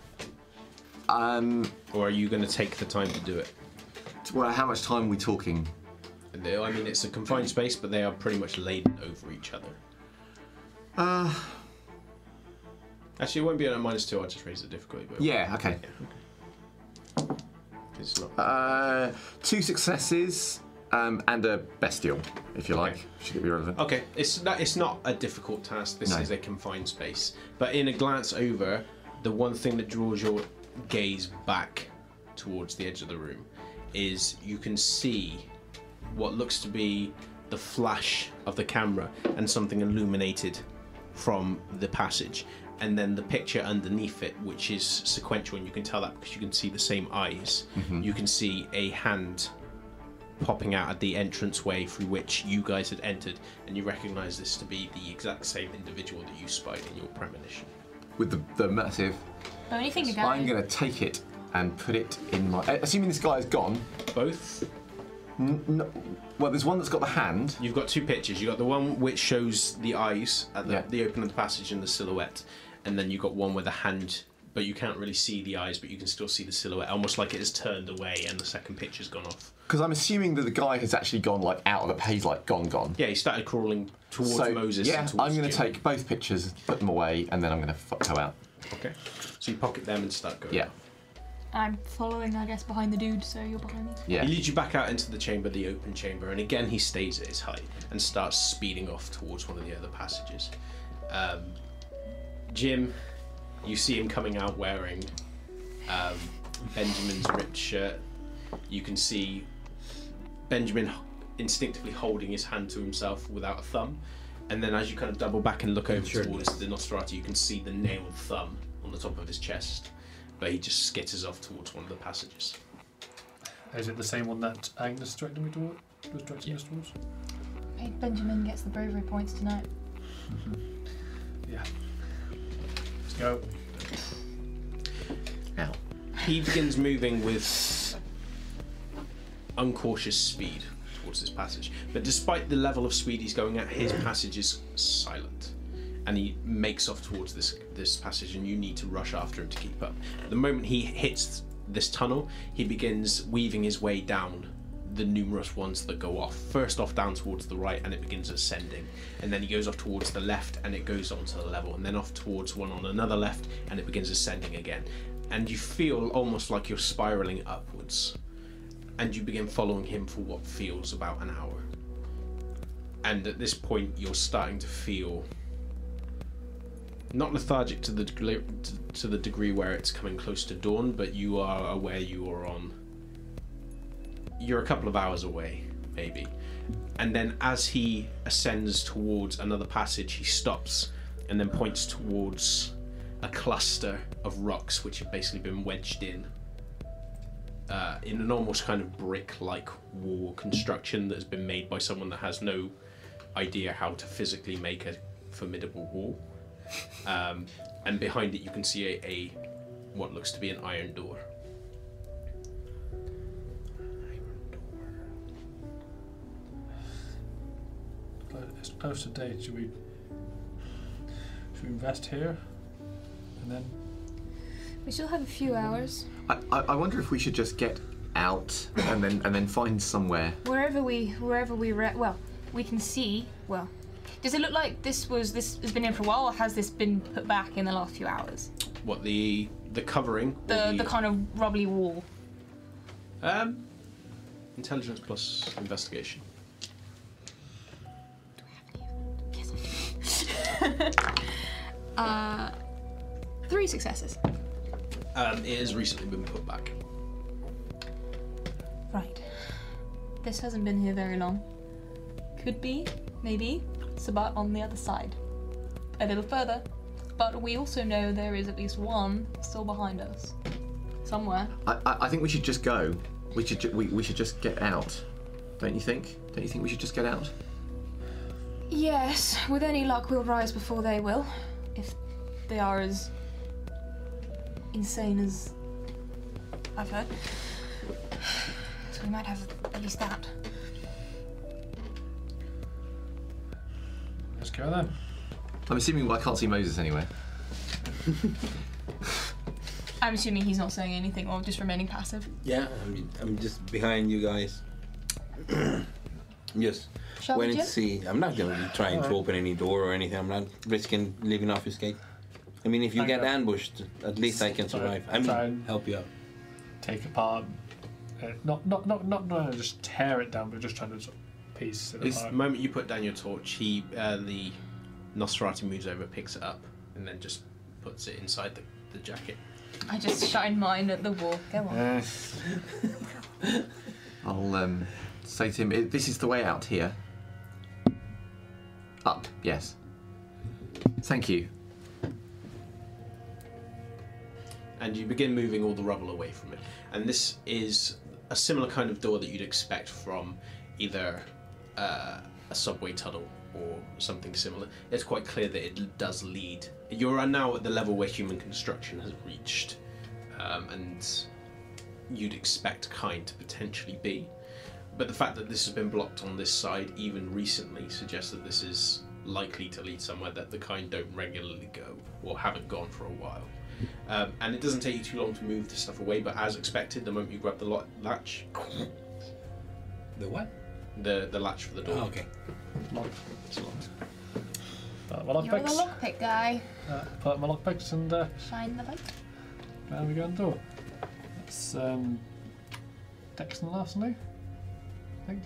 S3: Um,
S1: Or are you going to take the time to do it?
S3: well, how much time are we talking?
S1: I mean, it's a confined space, but they are pretty much laden over each other.
S3: Uh,
S1: Actually, it won't be at a minus two. I'll just raise the difficulty. But
S3: yeah, okay.
S1: It's not.
S3: Uh, two successes um, and a bestial, if you like. Should it be relevant?
S1: Okay, it's not, it's not a difficult task. This
S3: No.
S1: is a confined space. But in a glance over, the one thing that draws your gaze back towards the edge of the room is you can see what looks to be the flash of the camera and something illuminated from the passage and then the picture underneath it which is sequential and you can tell that because you can see the same eyes mm-hmm. you can see a hand popping out at the entranceway through which you guys had entered and you recognize this to be the exact same individual that you spied in your premonition
S3: With the, the massive.
S4: Only thing again.
S3: I'm going to take it and put it in my. Assuming this guy is gone.
S1: both
S3: N- no, well, there's one that's got the hand.
S1: You've got two pictures. You've got the one which shows the eyes at the,
S3: Yeah.
S1: the open of the passage and the silhouette, and then you've got one with a hand, but you can't really see the eyes, but you can still see the silhouette, almost like it has turned away and the second picture's gone off.
S3: Because I'm assuming that the guy has actually gone like out of the. He's like gone, gone.
S1: Yeah, he started crawling towards
S3: so
S1: Moses.
S3: yeah,
S1: and towards
S3: I'm going to
S1: Jim.
S3: take both pictures, put them away, and then I'm going to go out.
S1: Okay. So you pocket them and start going.
S3: Yeah,
S4: I'm following, I guess, behind the dude, so you're behind me.
S3: yeah.
S1: He leads you back out into the chamber, the open chamber, and again he stays at his height and starts speeding off towards one of the other passages. Um, Jim, you see him coming out wearing um, Benjamin's ripped shirt. You can see Benjamin instinctively holding his hand to himself without a thumb, and then as you kind of double back and look over towards the Nosferatu, you can see the nailed thumb on the top of his chest. But he just skitters off towards one of the passages.
S5: Is it the same one that Agnes directed me toward? Was directing us towards?
S4: Hey, Benjamin gets the bravery points tonight.
S5: Yeah. Let's go.
S3: Ow.
S1: He begins moving with uncautious speed towards this passage. But despite the level of speed he's going at, his passage is silent. And he makes off towards this this passage, and you need to rush after him to keep up. The moment he hits this tunnel, he begins weaving his way down the numerous ones that go off. First off down towards the right, and it begins ascending, and then he goes off towards the left, and it goes on to the level, and then off towards one on another left, and it begins ascending again. And you feel almost like you're spiraling upwards, and you begin following him for what feels about an hour. And at this point, you're starting to feel not lethargic to the degree, to, the degree where it's coming close to dawn, but you are aware you are on. You're a couple of hours away, maybe. And then as he ascends towards another passage, he stops and then points towards a cluster of rocks which have basically been wedged in. Uh, in an almost kind of brick-like wall construction that has been made by someone that has no idea how to physically make a formidable wall. Um, and behind it, you can see a, a what looks to be an iron door.
S5: It's close to date. Should we? Should we invest here? And then
S4: We still have a few hours.
S3: I, I, I wonder if we should just get out and then and then find somewhere.
S4: Wherever we, wherever we, re- well, we can see. Well, does it look like this was this has been in for a while, or has this been put back in the last few hours?
S1: What the the covering? or
S4: The the kind of rubbly wall.
S1: um, intelligence plus investigation. Do we have any kissing?
S4: Uh, three successes.
S1: Um, it has recently been put back.
S4: Right. This hasn't been here very long. Could be, maybe, Sabbat on the other side. A little further. But we also know there is at least one still behind us. Somewhere.
S3: I, I, I think we should just go. We should ju- we, we should just get out. Don't you think? Don't you think we should just get out?
S4: Yes, with any luck we'll rise before they will. If they are as insane as I've heard. So we might have at least that.
S5: Let's go then.
S3: I'm assuming I can't see Moses anywhere.
S4: I'm assuming he's not saying anything or just remaining passive.
S2: Yeah, I'm, I'm just behind you guys. just
S4: Shall we,
S2: waiting to see. I'm not going to be trying to open any door or anything. I'm not risking living off escape. I mean, if you
S5: I
S2: get
S5: know.
S2: ambushed, at least I can survive. I
S5: try
S2: mean,
S5: and-
S2: help you out.
S5: Take apart. Uh, not not not not trying to just tear it down, but just trying to sort of piece it
S1: This
S5: apart.
S1: moment you put down your torch, he uh, the Nosferatu moves over, picks it up, and then just puts it inside the, the jacket.
S4: I just shine mine at the wall. Go on.
S5: Uh,
S3: I'll um, say to him, "This is the way out here." Up, yes. Thank you.
S1: and you begin moving all the rubble away from it. And this is a similar kind of door that you'd expect from either uh, a subway tunnel or something similar. It's quite clear that it does lead. You are now at the level where human construction has reached, um, and you'd expect kind to potentially be. But the fact that this has been blocked on this side even recently suggests that this is likely to lead somewhere that the kind don't regularly go or haven't gone for a while. Um, and it doesn't take you too long to move the stuff away, but as expected, the moment you grab the latch,
S2: The what?
S1: The, the latch for the door,
S2: Oh, okay.
S5: lock.
S1: it's locked.
S5: Uh, my
S4: You're the
S5: lockpicks.
S4: lockpick guy.
S5: Uh, pull out my lockpicks and uh,
S4: Shine the light.
S5: there we go and do it. It's um, Dex and Larceny, I think.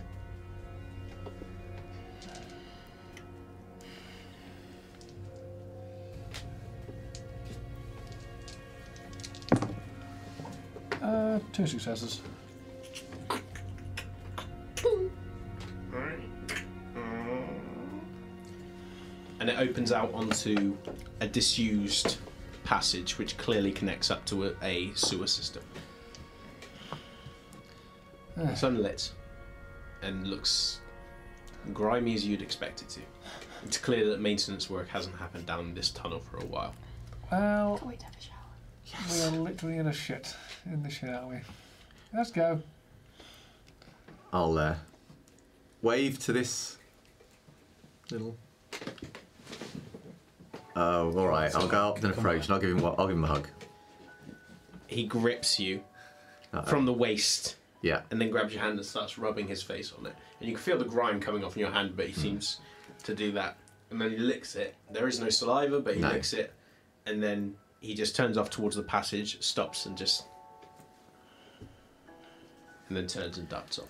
S5: Uh, two successes.
S1: And it opens out onto a disused passage which clearly connects up to a, a sewer system. It's unlit and looks grimy as you'd expect it to. It's clear that maintenance work hasn't happened down this tunnel for a while.
S5: Well,
S4: Can't wait to have a shower.
S5: we are literally in a shit. In the shit, aren't we? Let's go.
S3: I'll uh, wave to this little. Oh, all right. I'll go up and approach, and I'll give him. I'll give him a hug.
S1: He grips you
S3: Uh-oh.
S1: from the waist
S3: Yeah.
S1: and then grabs your hand and starts rubbing his face on it. And you can feel the grime coming off in your hand, but he hmm. seems to do that. And then he licks it. There is no saliva, but he
S3: No.
S1: licks it. And then he just turns off towards the passage, stops, and just. And then turns and darts off.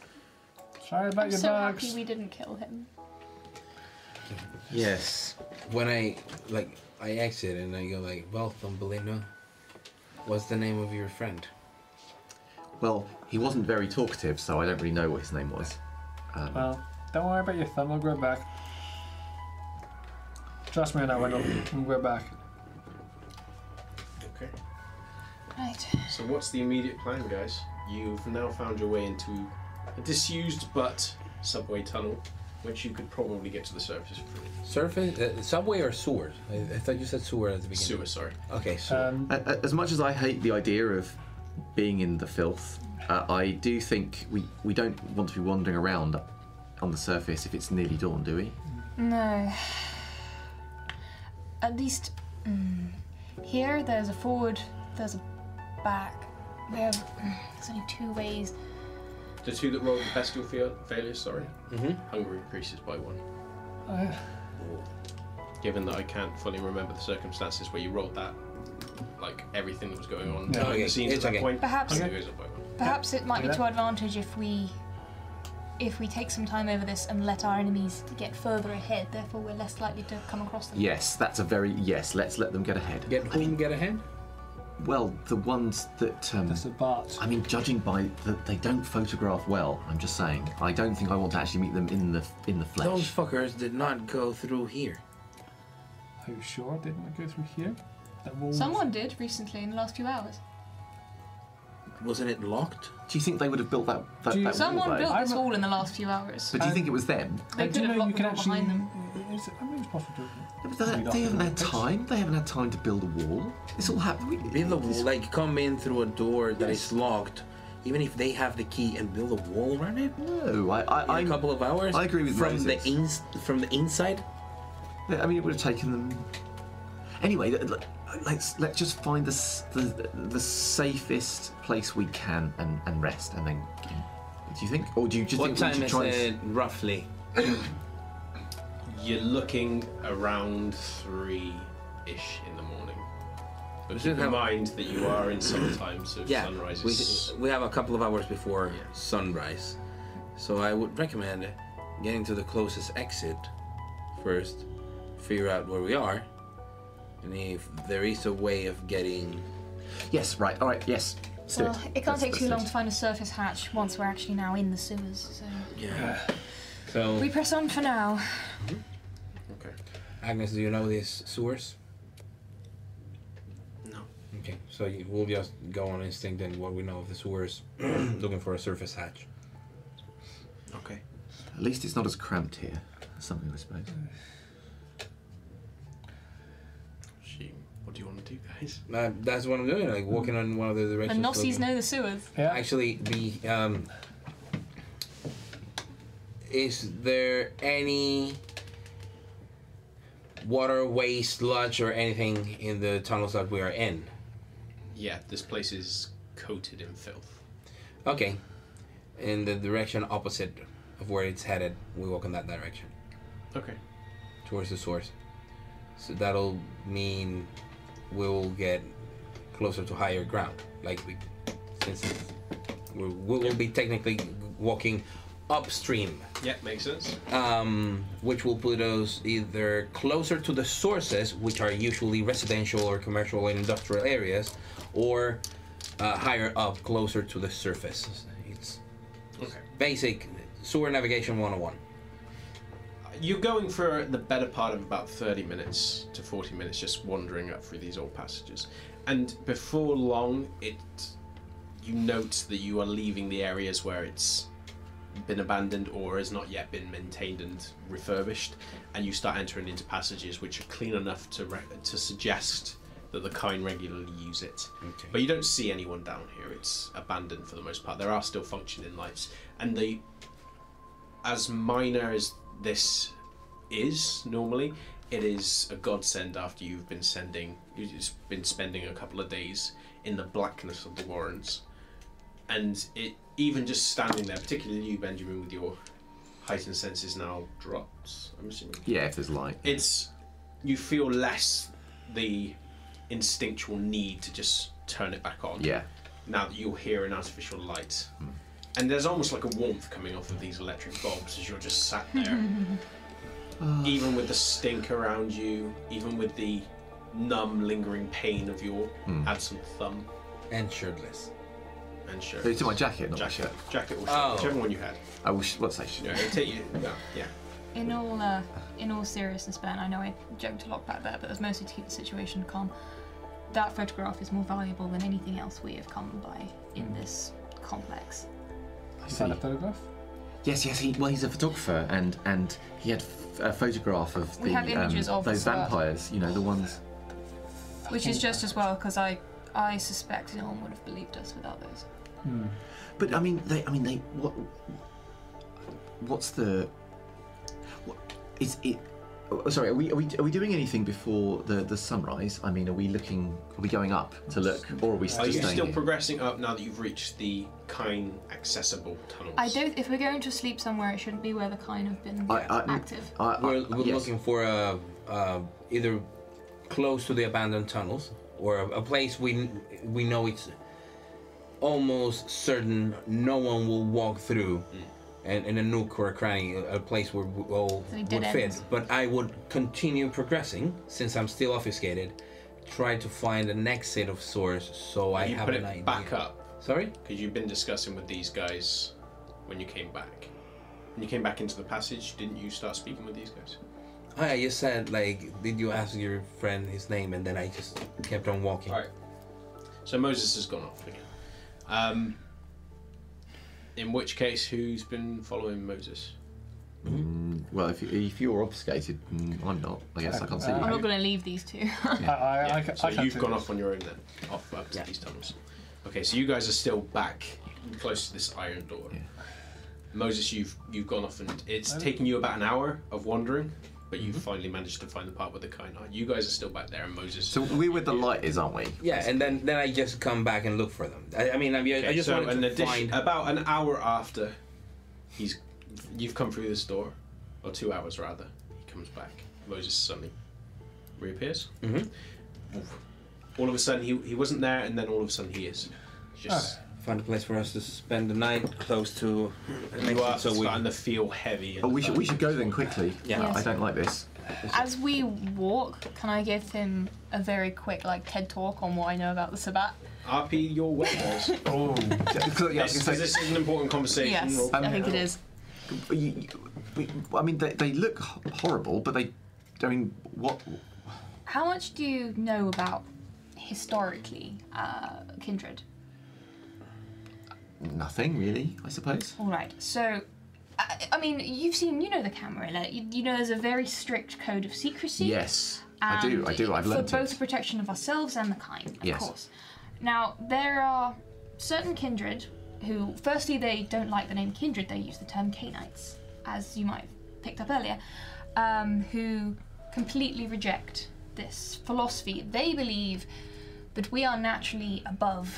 S5: Sorry about
S4: I'm
S5: your
S4: so
S5: dogs.
S4: happy we didn't kill him.
S2: Yes. When I like I exit and I go like, "Well, Thumbelina, what's the name of your friend?"
S3: Well, he wasn't very talkative, so I don't really know what his name was. Um,
S5: Well, don't worry about your thumb. I'll grow it back. Trust me, now Wendell. I'll grow it back.
S1: Okay.
S4: Right.
S1: So what's the immediate plan, guys? You've now found your way into a disused but subway tunnel, which you could probably get to the surface through.
S2: Surface, uh, subway or sewer? I, I thought you said sewer at the beginning.
S1: Sewer, sorry.
S2: Okay, sewer.
S5: Um,
S3: a- a- as much as I hate the idea of being in the filth, uh, I do think we, we don't want to be wandering around on the surface if it's nearly dawn, do we?
S4: No. At least mm, here there's a forward, there's a back. There, mm, there's only two ways.
S1: The two that rolled the bestial fail- failures, sorry.
S2: Mhm.
S1: Hunger increases by one.
S5: uh,
S1: Given that I can't fully remember the circumstances where you rolled that, like everything that was going on
S5: Yeah.
S1: behind
S2: Okay,
S1: the scenes
S2: it's
S1: at that
S2: okay.
S1: point,
S4: Perhaps,
S1: hunger goes up by one.
S4: perhaps it might be to our advantage if we, if we take some time over this and let our enemies get further ahead. Therefore, we're less likely to come across them.
S3: Yes, that's a very yes. Let's let them get ahead.
S2: get whom get ahead?
S3: Well, the ones that um,
S5: there's a Bart.
S3: I mean, judging by that they don't photograph well. I'm just saying. I don't think I want to actually meet them in the in the flesh.
S2: Those fuckers did not go through here.
S5: Are you sure? they Didn't go through here?
S4: Someone did recently in the last few hours.
S2: Wasn't it locked?
S3: Do you think they would have built that that,
S5: you-
S3: that
S4: Someone
S3: wall? though?
S4: built this
S5: I'm
S4: wall in the last few hours.
S3: But do you
S5: Um,
S3: think it was them?
S4: They could
S5: do you
S4: have
S5: know
S4: locked
S5: you
S4: the
S5: can
S4: door
S5: actually?
S4: behind them.
S5: Is it, I mean, it's possible to.
S3: Yeah, but they, they haven't had
S5: page.
S3: time. They haven't had time to build a wall. This all happened.
S2: Build a wall, like come in through a door that is locked. Even if they have the key and build a wall around it
S3: No, I, I,
S2: in a
S3: I'm-
S2: couple of hours.
S3: I agree with
S2: from
S3: Moses.
S2: the ins from the inside.
S3: I mean, it would have taken them. Anyway, let- let- let's let's just find the the, the safest place we can and, and rest, and then. Do you think, or do you just
S2: What
S3: think we
S2: time
S3: should
S2: is
S3: try
S2: it
S3: and?
S2: roughly?
S1: You're looking around three-ish in the morning. But keep in
S2: have-
S1: mind that you are in summertime, so
S2: Yeah,
S1: sunrise
S2: we,
S1: is
S2: we have a couple of hours before
S1: Yeah.
S2: sunrise, so I would recommend getting to the closest exit first, figure out where we are, and if there is a way of getting
S3: Yes, right. All right. Yes. Let's do
S4: Well,
S3: it.
S4: it can't
S3: Let's-
S4: take
S3: let's
S4: too
S3: do
S4: long to find a surface hatch once we're actually now in the sewers. So
S2: Yeah. So,
S4: we press on for now. Mm-hmm.
S1: Okay.
S2: Agnes, do you know these sewers?
S1: No.
S2: Okay, so you, we'll just go on instinct and what we know of the sewers, looking for a surface hatch.
S1: Okay.
S3: At least it's not as cramped here. Something I suppose.
S1: She, what do you want to do, guys?
S2: Uh, that's what I'm doing, like walking on one of the directions.
S4: And Nossies know the sewers.
S5: Yeah.
S2: Actually, the um, is there any water, waste, sludge, or anything in the tunnels that we are in?
S1: Yeah, this place is coated in filth.
S2: Okay, in the direction opposite of where it's headed, we walk in that direction
S1: Okay.
S2: towards the source. So that'll mean we'll get closer to higher ground. Like we, since it's- we we will be technically walking upstream
S1: Yeah, makes sense.
S2: um, which will put us either closer to the sources, which are usually residential or commercial and industrial areas, or uh, higher up, closer to the surface. It's
S1: Okay.
S2: basic sewer navigation 101.
S1: You're going for the better part of about 30 minutes to 40 minutes just wandering up through these old passages. And before long, it you note that you are leaving the areas where it's been abandoned or has not yet been maintained and refurbished, and you start entering into passages which are clean enough to re- to suggest that the kind regularly use it.
S2: Okay.
S1: But you don't see anyone down here. It's abandoned for the most part. There are still functioning lights, and the as minor as this is normally, it is a godsend after you've been sending, you've been spending a couple of days in the blackness of the Warrens, and it even just standing there, particularly you, Benjamin, with your heightened senses now drops. I'm assuming
S3: Yeah, if there's light.
S1: it's you feel less the instinctual need to just turn it back on
S3: Yeah.
S1: now that you'll hear an artificial light. Hmm. And there's almost like a warmth coming off of these electric bulbs as you're just sat there. Ah. even with the stink around you, even with the numb, lingering pain of your hmm. absent thumb
S2: And shirtless.
S1: And shirt.
S3: So it's in my jacket, not my shirt.
S1: jacket or shirt,
S2: Oh.
S1: whichever one you had.
S3: I wish. What's that?
S1: Yeah, it'll take you. Yeah, yeah.
S4: In all, uh, in all seriousness, Ben, I know I joked a lot back there, but it's mostly to keep the situation calm. That photograph is more valuable than anything else we have come by in this complex.
S3: I
S5: Is that a
S3: see.
S5: photograph?
S3: Yes, yes. He, well, he's a photographer, and and he had f- a photograph of
S4: We
S3: the
S4: have images
S3: um,
S4: of
S3: those vampires. You know, the ones.
S4: Which is just as well, because I, I suspect no one would have believed us without those.
S3: But I mean, they. I mean, they. What? What's the? What is it? oh, Sorry, are we, are we are we doing anything before the the sunrise? I mean, are we looking? Are we going up to look, or are we
S1: Are
S3: still
S1: you
S3: staying
S1: still
S3: here?
S1: progressing up now that you've reached the kind accessible tunnels?
S4: I don't. If we're going to sleep somewhere, it shouldn't be where the kind have been
S3: I, I,
S4: active.
S3: I, I,
S2: We're, we're
S3: yes.
S2: looking for a, uh, either close to the abandoned tunnels or a, a place we we know it's almost certain no one will walk through. And in a nook or a cranny, a a place where we all
S4: So we
S2: would
S4: dead
S2: fit.
S4: ends.
S2: But I would continue progressing since I'm still obfuscated. Try to find an exit of source so I
S1: you
S2: have
S1: put
S2: an
S1: it
S2: idea.
S1: back up
S2: Sorry.
S1: because you've been discussing with these guys when you came back. When you came back into the passage, didn't you start speaking with these guys?
S2: Oh, yeah, you said like, did you ask your friend his name? And then I just kept on walking.
S1: Right. So Moses has gone off again. Um, in which case, who's been following Moses?
S3: Mm, well, if, you, if you're obfuscated, mm, I'm not. I guess I can't see
S5: Uh,
S3: you.
S4: I'm not going to leave these two.
S5: I, I,
S1: Yeah,
S5: I, ca-
S1: so
S5: I can't
S1: you've gone
S5: this.
S1: off on your own then, off up to
S2: Yeah.
S1: these tunnels. Okay, so you guys are still back close to this iron door.
S3: Yeah.
S1: Moses, you've you've gone off and it's taken you about an hour of wandering, but you've
S3: Mm-hmm.
S1: finally managed to find the part with the kind are. You guys are still back there, and Moses.
S3: So we're where the light is, aren't we?
S2: Yeah, and then then I just come back and look for them. I, I mean, I, mean, I
S1: Okay,
S2: just
S1: so
S2: wanted
S1: an
S2: to
S1: addition,
S2: find.
S1: about an hour after he's you've come through this door, or two hours rather, he comes back. Moses suddenly reappears.
S2: Mhm.
S1: All of a sudden, he, he wasn't there, and then all of a sudden, he is. Just
S2: Find a place for us to spend the night close to. an
S1: you are
S2: exit so we.
S1: starting to feel heavy.
S3: Oh, we should we should go then quickly.
S2: Yeah.
S4: Yes.
S3: I don't like this.
S4: As we walk, can I give him a very quick like TED talk on what I know about the Sabbat?
S1: RP your weapons.
S3: Oh, yeah, I was gonna say,
S1: this is an important conversation.
S4: Yes,
S1: We'll-
S4: I think it is.
S3: you- you- we- I mean, they, they look h- horrible, but they. I mean, what?
S4: How much do you know about historically uh, kindred?
S3: Nothing really, I suppose.
S4: All right. So, I, I mean, you've seen, you know, the Camarilla. You, you know, there's a very strict code of secrecy.
S3: Yes, I do. I do. I've
S4: learned
S3: for
S4: both the protection of ourselves and the kind, of
S3: Yes.
S4: course. Now, there are certain kindred who, firstly, they don't like the name kindred. They use the term Cainites, as you might have picked up earlier, um, who completely reject this philosophy. They believe that we are naturally above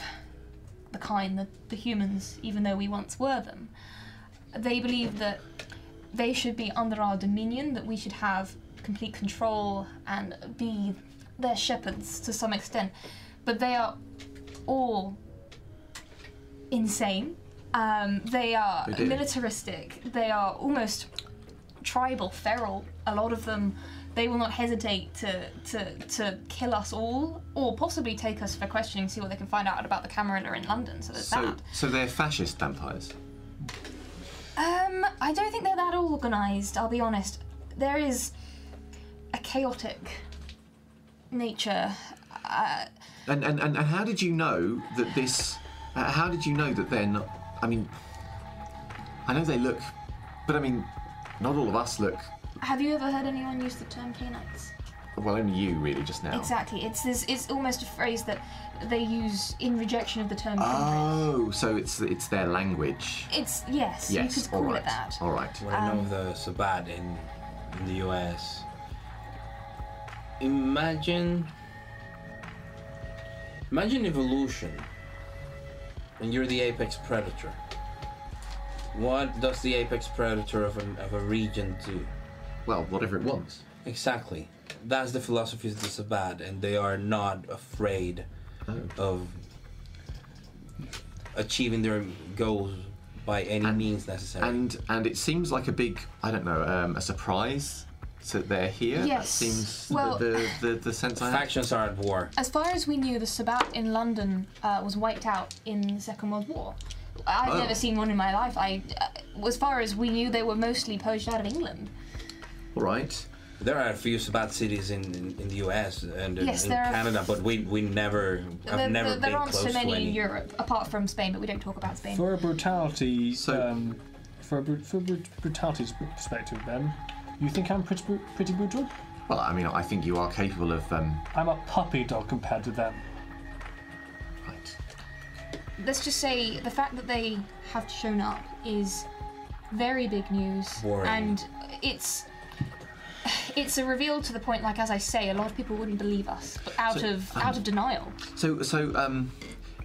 S4: the kind, that the humans, even though we once were them. They believe that they should be under our dominion, that we should have complete control and be their shepherds to some extent. But they are all insane. Um, they are
S3: dear.
S4: militaristic. They are almost tribal, feral. A lot of them, they will not hesitate to, to, to kill us all, or possibly take us for questioning, to see what they can find out about the Camarilla in London. So there's
S3: So,
S4: that.
S3: so they're fascist vampires.
S4: Um, I don't think they're that organised. I'll be honest. There is a chaotic nature. Uh,
S3: And, and, and, and how did you know that this? uh, How did you know that they're not? I mean, I know they look, but I mean, not all of us look.
S4: Have you ever heard anyone use the term Cainites?
S3: Well, only you really just now.
S4: Exactly. It's this. It's almost a phrase that they use in rejection of the term kindred.
S3: Oh, so it's it's their language.
S4: It's yes.
S3: Yes,
S4: you could call
S3: right,
S4: it that.
S3: all right.
S2: What I know
S4: Um,
S2: of the Sabbat in, in the US. Imagine. Imagine evolution. And you're the apex predator. What does the apex predator of, an, of a region do?
S3: Well, whatever it wants.
S2: Exactly. That's the philosophy of the Sabbat, and they are not afraid of achieving their goals by any
S3: And-
S2: means necessary.
S3: And and it seems like a big, I don't know, um, a surprise that they're here. That
S4: Yes.
S3: seems
S4: Well-
S3: the, the, the the sense I have.
S2: Factions are at war.
S4: As far as we knew, the Sabbat in London uh, was wiped out in the Second World War. I've
S3: Oh.
S4: never seen one in my life. I, uh, as far as we knew, they were mostly poached out of England.
S3: All right.
S2: There are a few Sabbat cities in, in, in the US and
S4: Yes,
S2: in
S4: there are-
S2: Canada, but we we never have
S4: There,
S2: never
S4: there, there
S2: been
S4: aren't
S2: close
S4: so many
S2: any.
S4: in Europe, apart from Spain, but we don't talk about Spain.
S5: For a brutality,
S3: So-
S5: um, for a bru- for a brutality's perspective, then, you think I'm pretty pretty brutal?
S3: Well, I mean, I think you are capable of. Um,
S5: I'm a puppy dog compared to them.
S3: right.
S4: Let's just say the fact that they have shown up is very big news,
S2: Boring.
S4: and it's it's a reveal to the point. Like as I say, a lot of people wouldn't believe us, but out
S3: So,
S4: of
S3: um,
S4: out of denial.
S3: So so um,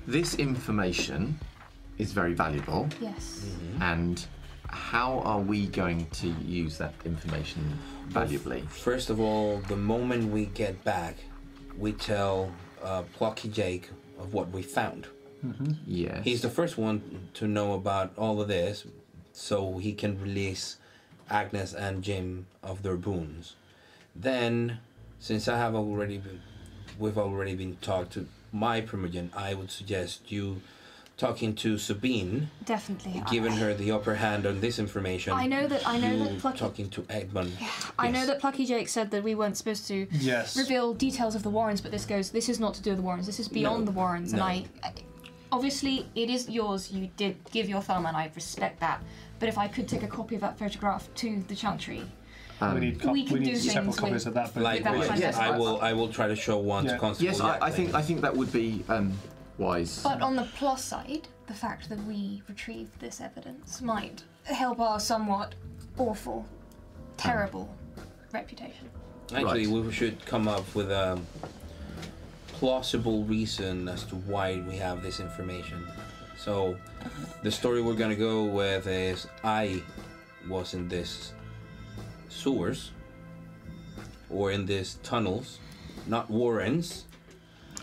S3: this information is very valuable,
S4: Yes.
S3: and how are we going to use that information valuably?
S2: First of all, the moment we get back, we tell uh, Plucky Jake of what we found.
S3: Yes.
S2: He's the first one to know about all of this, so he can release Agnes and Jim of their boons. Then, since I have already been, we've already been talked to my primogen, I would suggest you talking to Sabine,
S4: Definitely.
S2: giving
S4: I,
S2: her the upper hand on this information.
S4: I know that I know
S2: you
S4: that Plucky.
S2: talking to Edmund.
S4: I know that Plucky Jake said that we weren't supposed to
S5: Yes.
S4: reveal details of the Warrens, but this goes. This is not to do with the Warrens. This is beyond
S2: No,
S4: the Warrens,
S2: no.
S4: and I, I. Obviously, it is yours. You did give your thumb, and I respect that. But if I could take a copy of that photograph to the Chantry,
S3: Um,
S5: we need, co-
S4: We can
S5: we need
S4: do
S5: several
S4: things
S5: copies of that. But
S2: Likewise,
S4: That's
S3: yes,
S2: I
S3: I-
S2: will. I will try to show one
S5: Yeah.
S2: to Constable.
S3: yes, I, I think. I think that would be um, wise.
S4: But on the plus side, the fact that we retrieved this evidence might help our somewhat awful, terrible reputation.
S2: Actually,
S3: Right.
S2: we should come up with a plausible reason as to why we have this information. So, the story we're gonna go with is I was in this sewers or in these tunnels, not Warrens,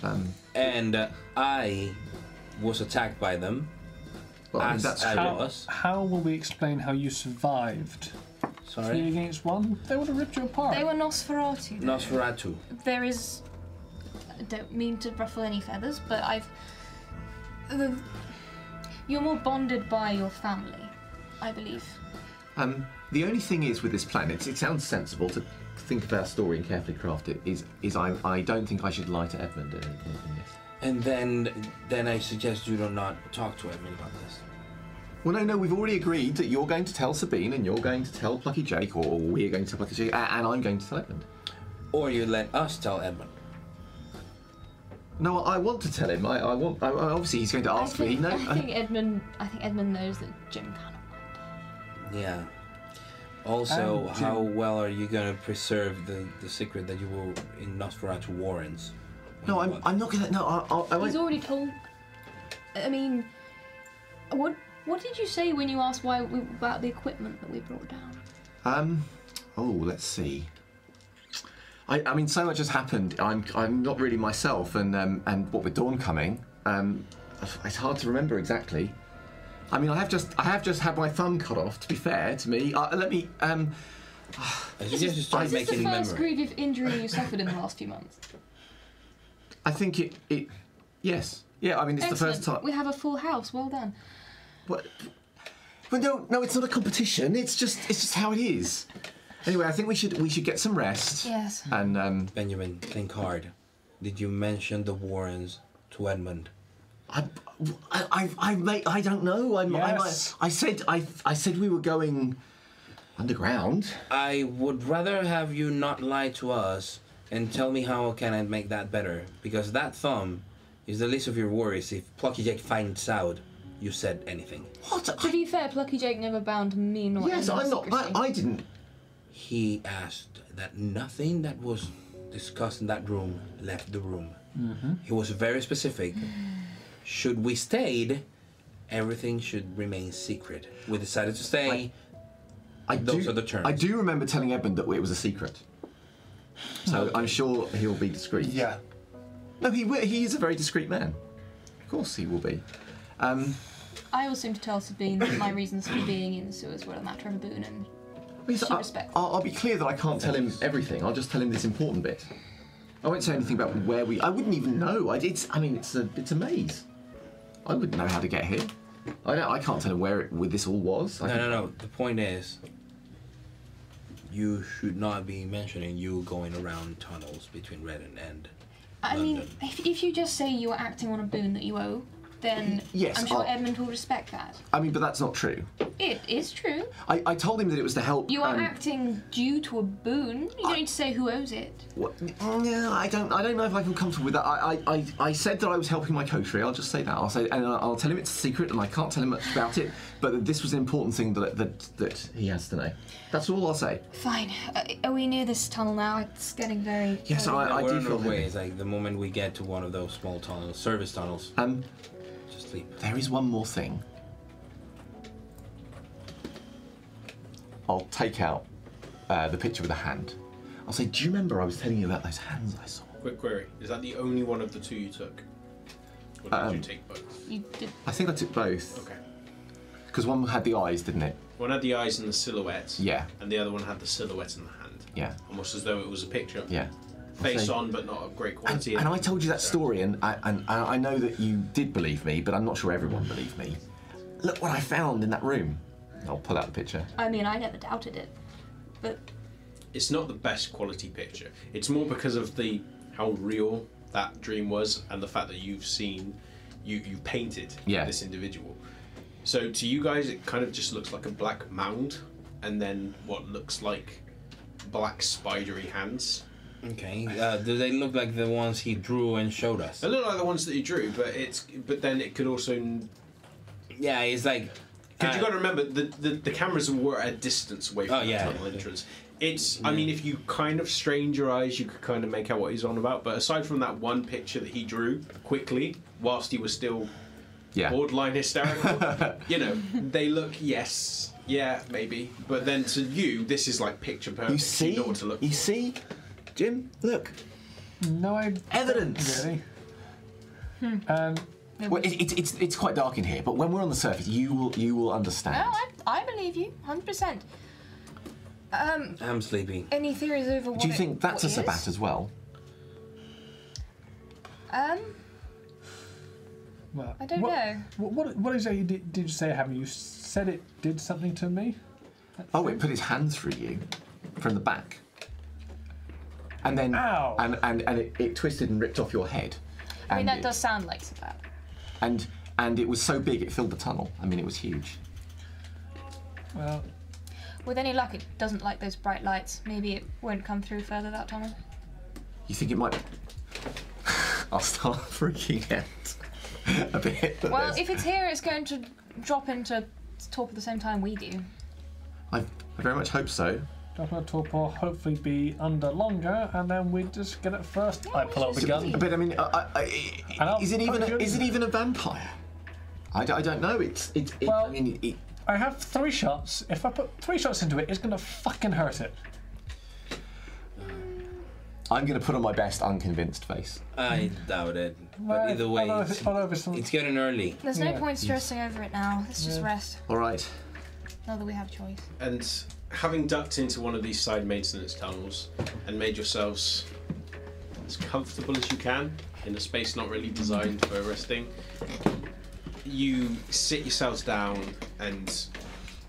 S3: Um,
S2: and uh, I was attacked by them.
S3: well, I mean,
S2: As
S3: that's
S2: I
S5: how,
S2: was.
S5: how will we explain how you survived? Sorry. Three
S2: Sorry.
S5: against one. They would have ripped you apart.
S4: They were Nosferatu. though.
S2: Nosferatu.
S4: There is. I don't mean to ruffle any feathers, but I've. The, you're more bonded by your family, I believe.
S3: Um, the only thing is with this plan, it's, it sounds sensible to think of our story and carefully craft it. Is is I I don't think I should lie to Edmund at any point in this.
S2: And then, then I suggest you do not talk to Edmund about this.
S3: Well, no, no, we've already agreed that you're going to tell Sabine and you're going to tell Plucky Jake, or we're going to tell Plucky Jake, and I'm going to tell Edmund.
S2: Or you let us tell Edmund.
S3: No, I want to tell him. I, I want. I, I- obviously, he's going to ask
S4: I
S3: me. No,
S4: I think Edmund. I think Edmund knows that Jim cannot.
S2: Yeah. Also,
S5: Um,
S2: how well are you going to preserve the, the secret that you were in Nosferatu Warrens?
S3: no, I'm, I'm not going to. No, I, I, I
S4: He's
S3: won't.
S4: already told. I mean, what what did you say when you asked why we, about the equipment that we brought down?
S3: Um. Oh, let's see. I, I mean, so much has happened. I'm, I'm not really myself, and um, and what with Dawn coming, um, it's hard to remember exactly. I mean, I have just, I have just had my thumb cut off. To be fair to me, uh, let me. Um,
S2: I suggest you start
S4: Is this the first
S2: memory.
S4: grievous injury you suffered in the last few months?
S3: I think it, it, yes, yeah. I mean, it's the first time.
S4: We have a full house. Well done.
S3: What? Well, no, no, it's not a competition. It's just, it's just how it is. Anyway, I think we should, we should get some rest.
S4: Yes.
S3: And um,
S2: Benjamin, think hard. Did you mention the Warrens to Edmund?
S3: I, I, I, I, mate, I don't know. I'm,
S5: Yes.
S3: I'm, I said, I, I said we were going underground.
S2: I would rather have you not lie to us and tell me how can I make that better. Because that thumb is the least of your worries if Plucky Jake finds out you said anything.
S3: What?
S4: To
S3: I,
S4: be fair, Plucky Jake never bound me nor
S3: yes, I'm not. I. I didn't.
S2: He asked that nothing that was discussed in that room left the room. He was very specific. Should we stayed, everything should remain secret. We decided to stay.
S3: I
S2: Those
S3: do,
S2: are the terms.
S3: I do remember telling Edmund that it was a secret. So I'm sure he'll be discreet.
S5: Yeah.
S3: No, he will. He is a very discreet man. Of course, he will be. Um,
S4: I also seem to tell Sabine that my reasons for being in the sewers were a matter of a boon, and
S3: Yes,
S4: She
S3: I,
S4: respects
S3: I'll, I'll be clear that I can't tell him everything. I'll just tell him this important bit. I won't say anything about where we. I wouldn't even know. I, it's. I mean, it's a. It's a maze. I wouldn't know how to get here. I don't. I can't tell him where it, where this all was. I
S2: No,
S3: think-
S2: no, no. The point is, you should not be mentioning you going around tunnels between Redden and. End.
S4: I mean, if, if you just say you are acting on a boon that you owe, then
S3: Yes,
S4: I'm sure
S3: I'll-
S4: Edmund will respect that.
S3: I mean, but that's not true.
S4: It is true.
S3: I, I told him that it was to help.
S4: You are
S3: um,
S4: acting due to a boon. You don't need to say who owes it.
S3: What, yeah, I don't. I don't know if I feel comfortable with that. I, I, I, I said that I was helping my coterie. I'll just say that. I'll say, and I'll, I'll tell him it's a secret, and I can't tell him much about it. But this was an important thing that that that he has to know. That's all I'll say.
S4: Fine. Uh, are we near this tunnel now? It's getting very.
S3: Yes,
S4: early.
S3: I, I
S2: We're
S3: do
S2: on our
S3: feel
S2: way.
S3: heavy.
S2: It's like the moment we get to one of those small tunnels, service tunnels,
S3: Um,
S2: just sleep.
S3: there is one more thing. I'll take out uh, the picture with a hand. I'll say, do you remember I was telling you about those hands I saw?
S1: Quick query: Is that the only one of the two you took, or did
S3: Um,
S1: you take both?
S4: You did.
S3: I think I took both
S1: Okay.
S3: because one had the eyes, didn't it?
S1: One had the eyes and the silhouette.
S3: Yeah.
S1: And the other one had the silhouette in the hand.
S3: Yeah.
S1: Almost as though it was a picture.
S3: Yeah.
S1: Face
S3: So-
S1: on, but not of great
S3: And,
S1: quality.
S3: and I told you that story, and I, and I I know that you did believe me, but I'm not sure everyone believed me. Look what I found in that room. I'll pull out the picture.
S4: I mean, I never doubted it. But
S1: It's not the best quality picture. It's more because of the how real that dream was, and the fact that you've seen, you you painted
S3: Yeah.
S1: this individual. So to you guys, it kind of just looks like a black mound, and then what looks like black spidery hands.
S2: Okay. Uh, do they look like the ones he drew and showed us?
S1: They look like the ones that you drew, but it's but then it could also
S2: Yeah, it's like.
S1: Because
S2: uh,
S1: you got to remember the, the the cameras were at a distance away from
S2: Oh,
S1: the
S2: yeah.
S1: tunnel entrance. It's I mean if you kind of strained your eyes, you could kind of make out what he's on about. But aside from that one picture that he drew quickly whilst he was still
S3: Yeah.
S1: borderline hysterical, you know they look yes, yeah maybe. But then to you, this is like picture perfect.
S3: You see?
S1: know what to look
S3: You
S1: for.
S3: see? Jim, look.
S5: No, I
S3: Evidence.
S5: really. Hmm. Um,
S3: Well, it, it, it's it's quite dark in here, but when we're on the surface, you will you will understand.
S4: no,
S3: understand.
S4: I, I believe you, hundred percent. Um,
S2: I'm sleepy.
S4: any theories over what
S3: Do you
S4: it-
S3: think that's a
S4: what it is?
S3: Sabbat as well?
S4: Um,
S5: Well,
S4: I don't
S5: what,
S4: know.
S5: What, what, what is it you did, did you say, Have You said it did something to me?
S3: Oh, it put its hand through you from the back. And then
S5: Ow.
S3: and and, and it, it twisted and ripped off your head.
S4: I mean, that
S3: it-
S4: does sound like Sabbat.
S3: and and it was so big it filled the tunnel. I mean, it was huge.
S5: Well,
S4: With any luck, it doesn't like those bright lights. Maybe it won't come through further that tunnel.
S3: You think it might? I'll start freaking out a bit.
S4: Well,
S3: there's-
S4: if it's here, it's going to drop into torp at the same time we do.
S3: I, I very much hope so.
S5: Dr. Torpor hopefully be under longer, and then we just get it first. I pull out the gun.
S3: But I mean, I, I,
S5: I
S3: I, is it even a, is it even a vampire? I, d- I don't know. It's it's. It,
S5: Well-
S3: I mean, it,
S5: I have three shots. If I put three shots into it, it's gonna fucking hurt it.
S3: Um, I'm going to put on my best unconvinced face.
S2: I doubt it.
S5: Well,
S2: But either way,
S5: although if
S2: it's,
S5: it- although if it's-
S2: it's getting early.
S4: There's no
S5: Yeah.
S4: point stressing over it now. Let's just rest.
S3: All right.
S4: Now that we have choice.
S1: And having ducked into one of these side maintenance tunnels and made yourselves as comfortable as you can in a space not really designed for resting, you sit yourselves down and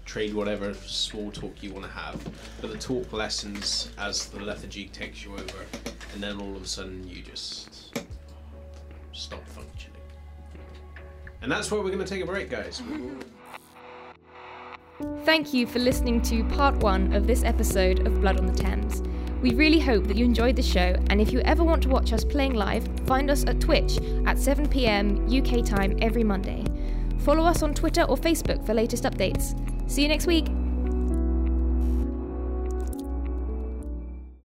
S1: trade whatever small talk you want to have. But the talk lessens as the lethargy takes you over, and then all of a sudden you just stop functioning. And that's where we're going to take a break, guys.
S8: Thank you for listening to part one of this episode of Blood on the Thames. We really hope that you enjoyed the show, and if you ever want to watch us playing live, find us at Twitch at 7pm UK time every Monday. Follow us on Twitter or Facebook for latest updates. See you next week!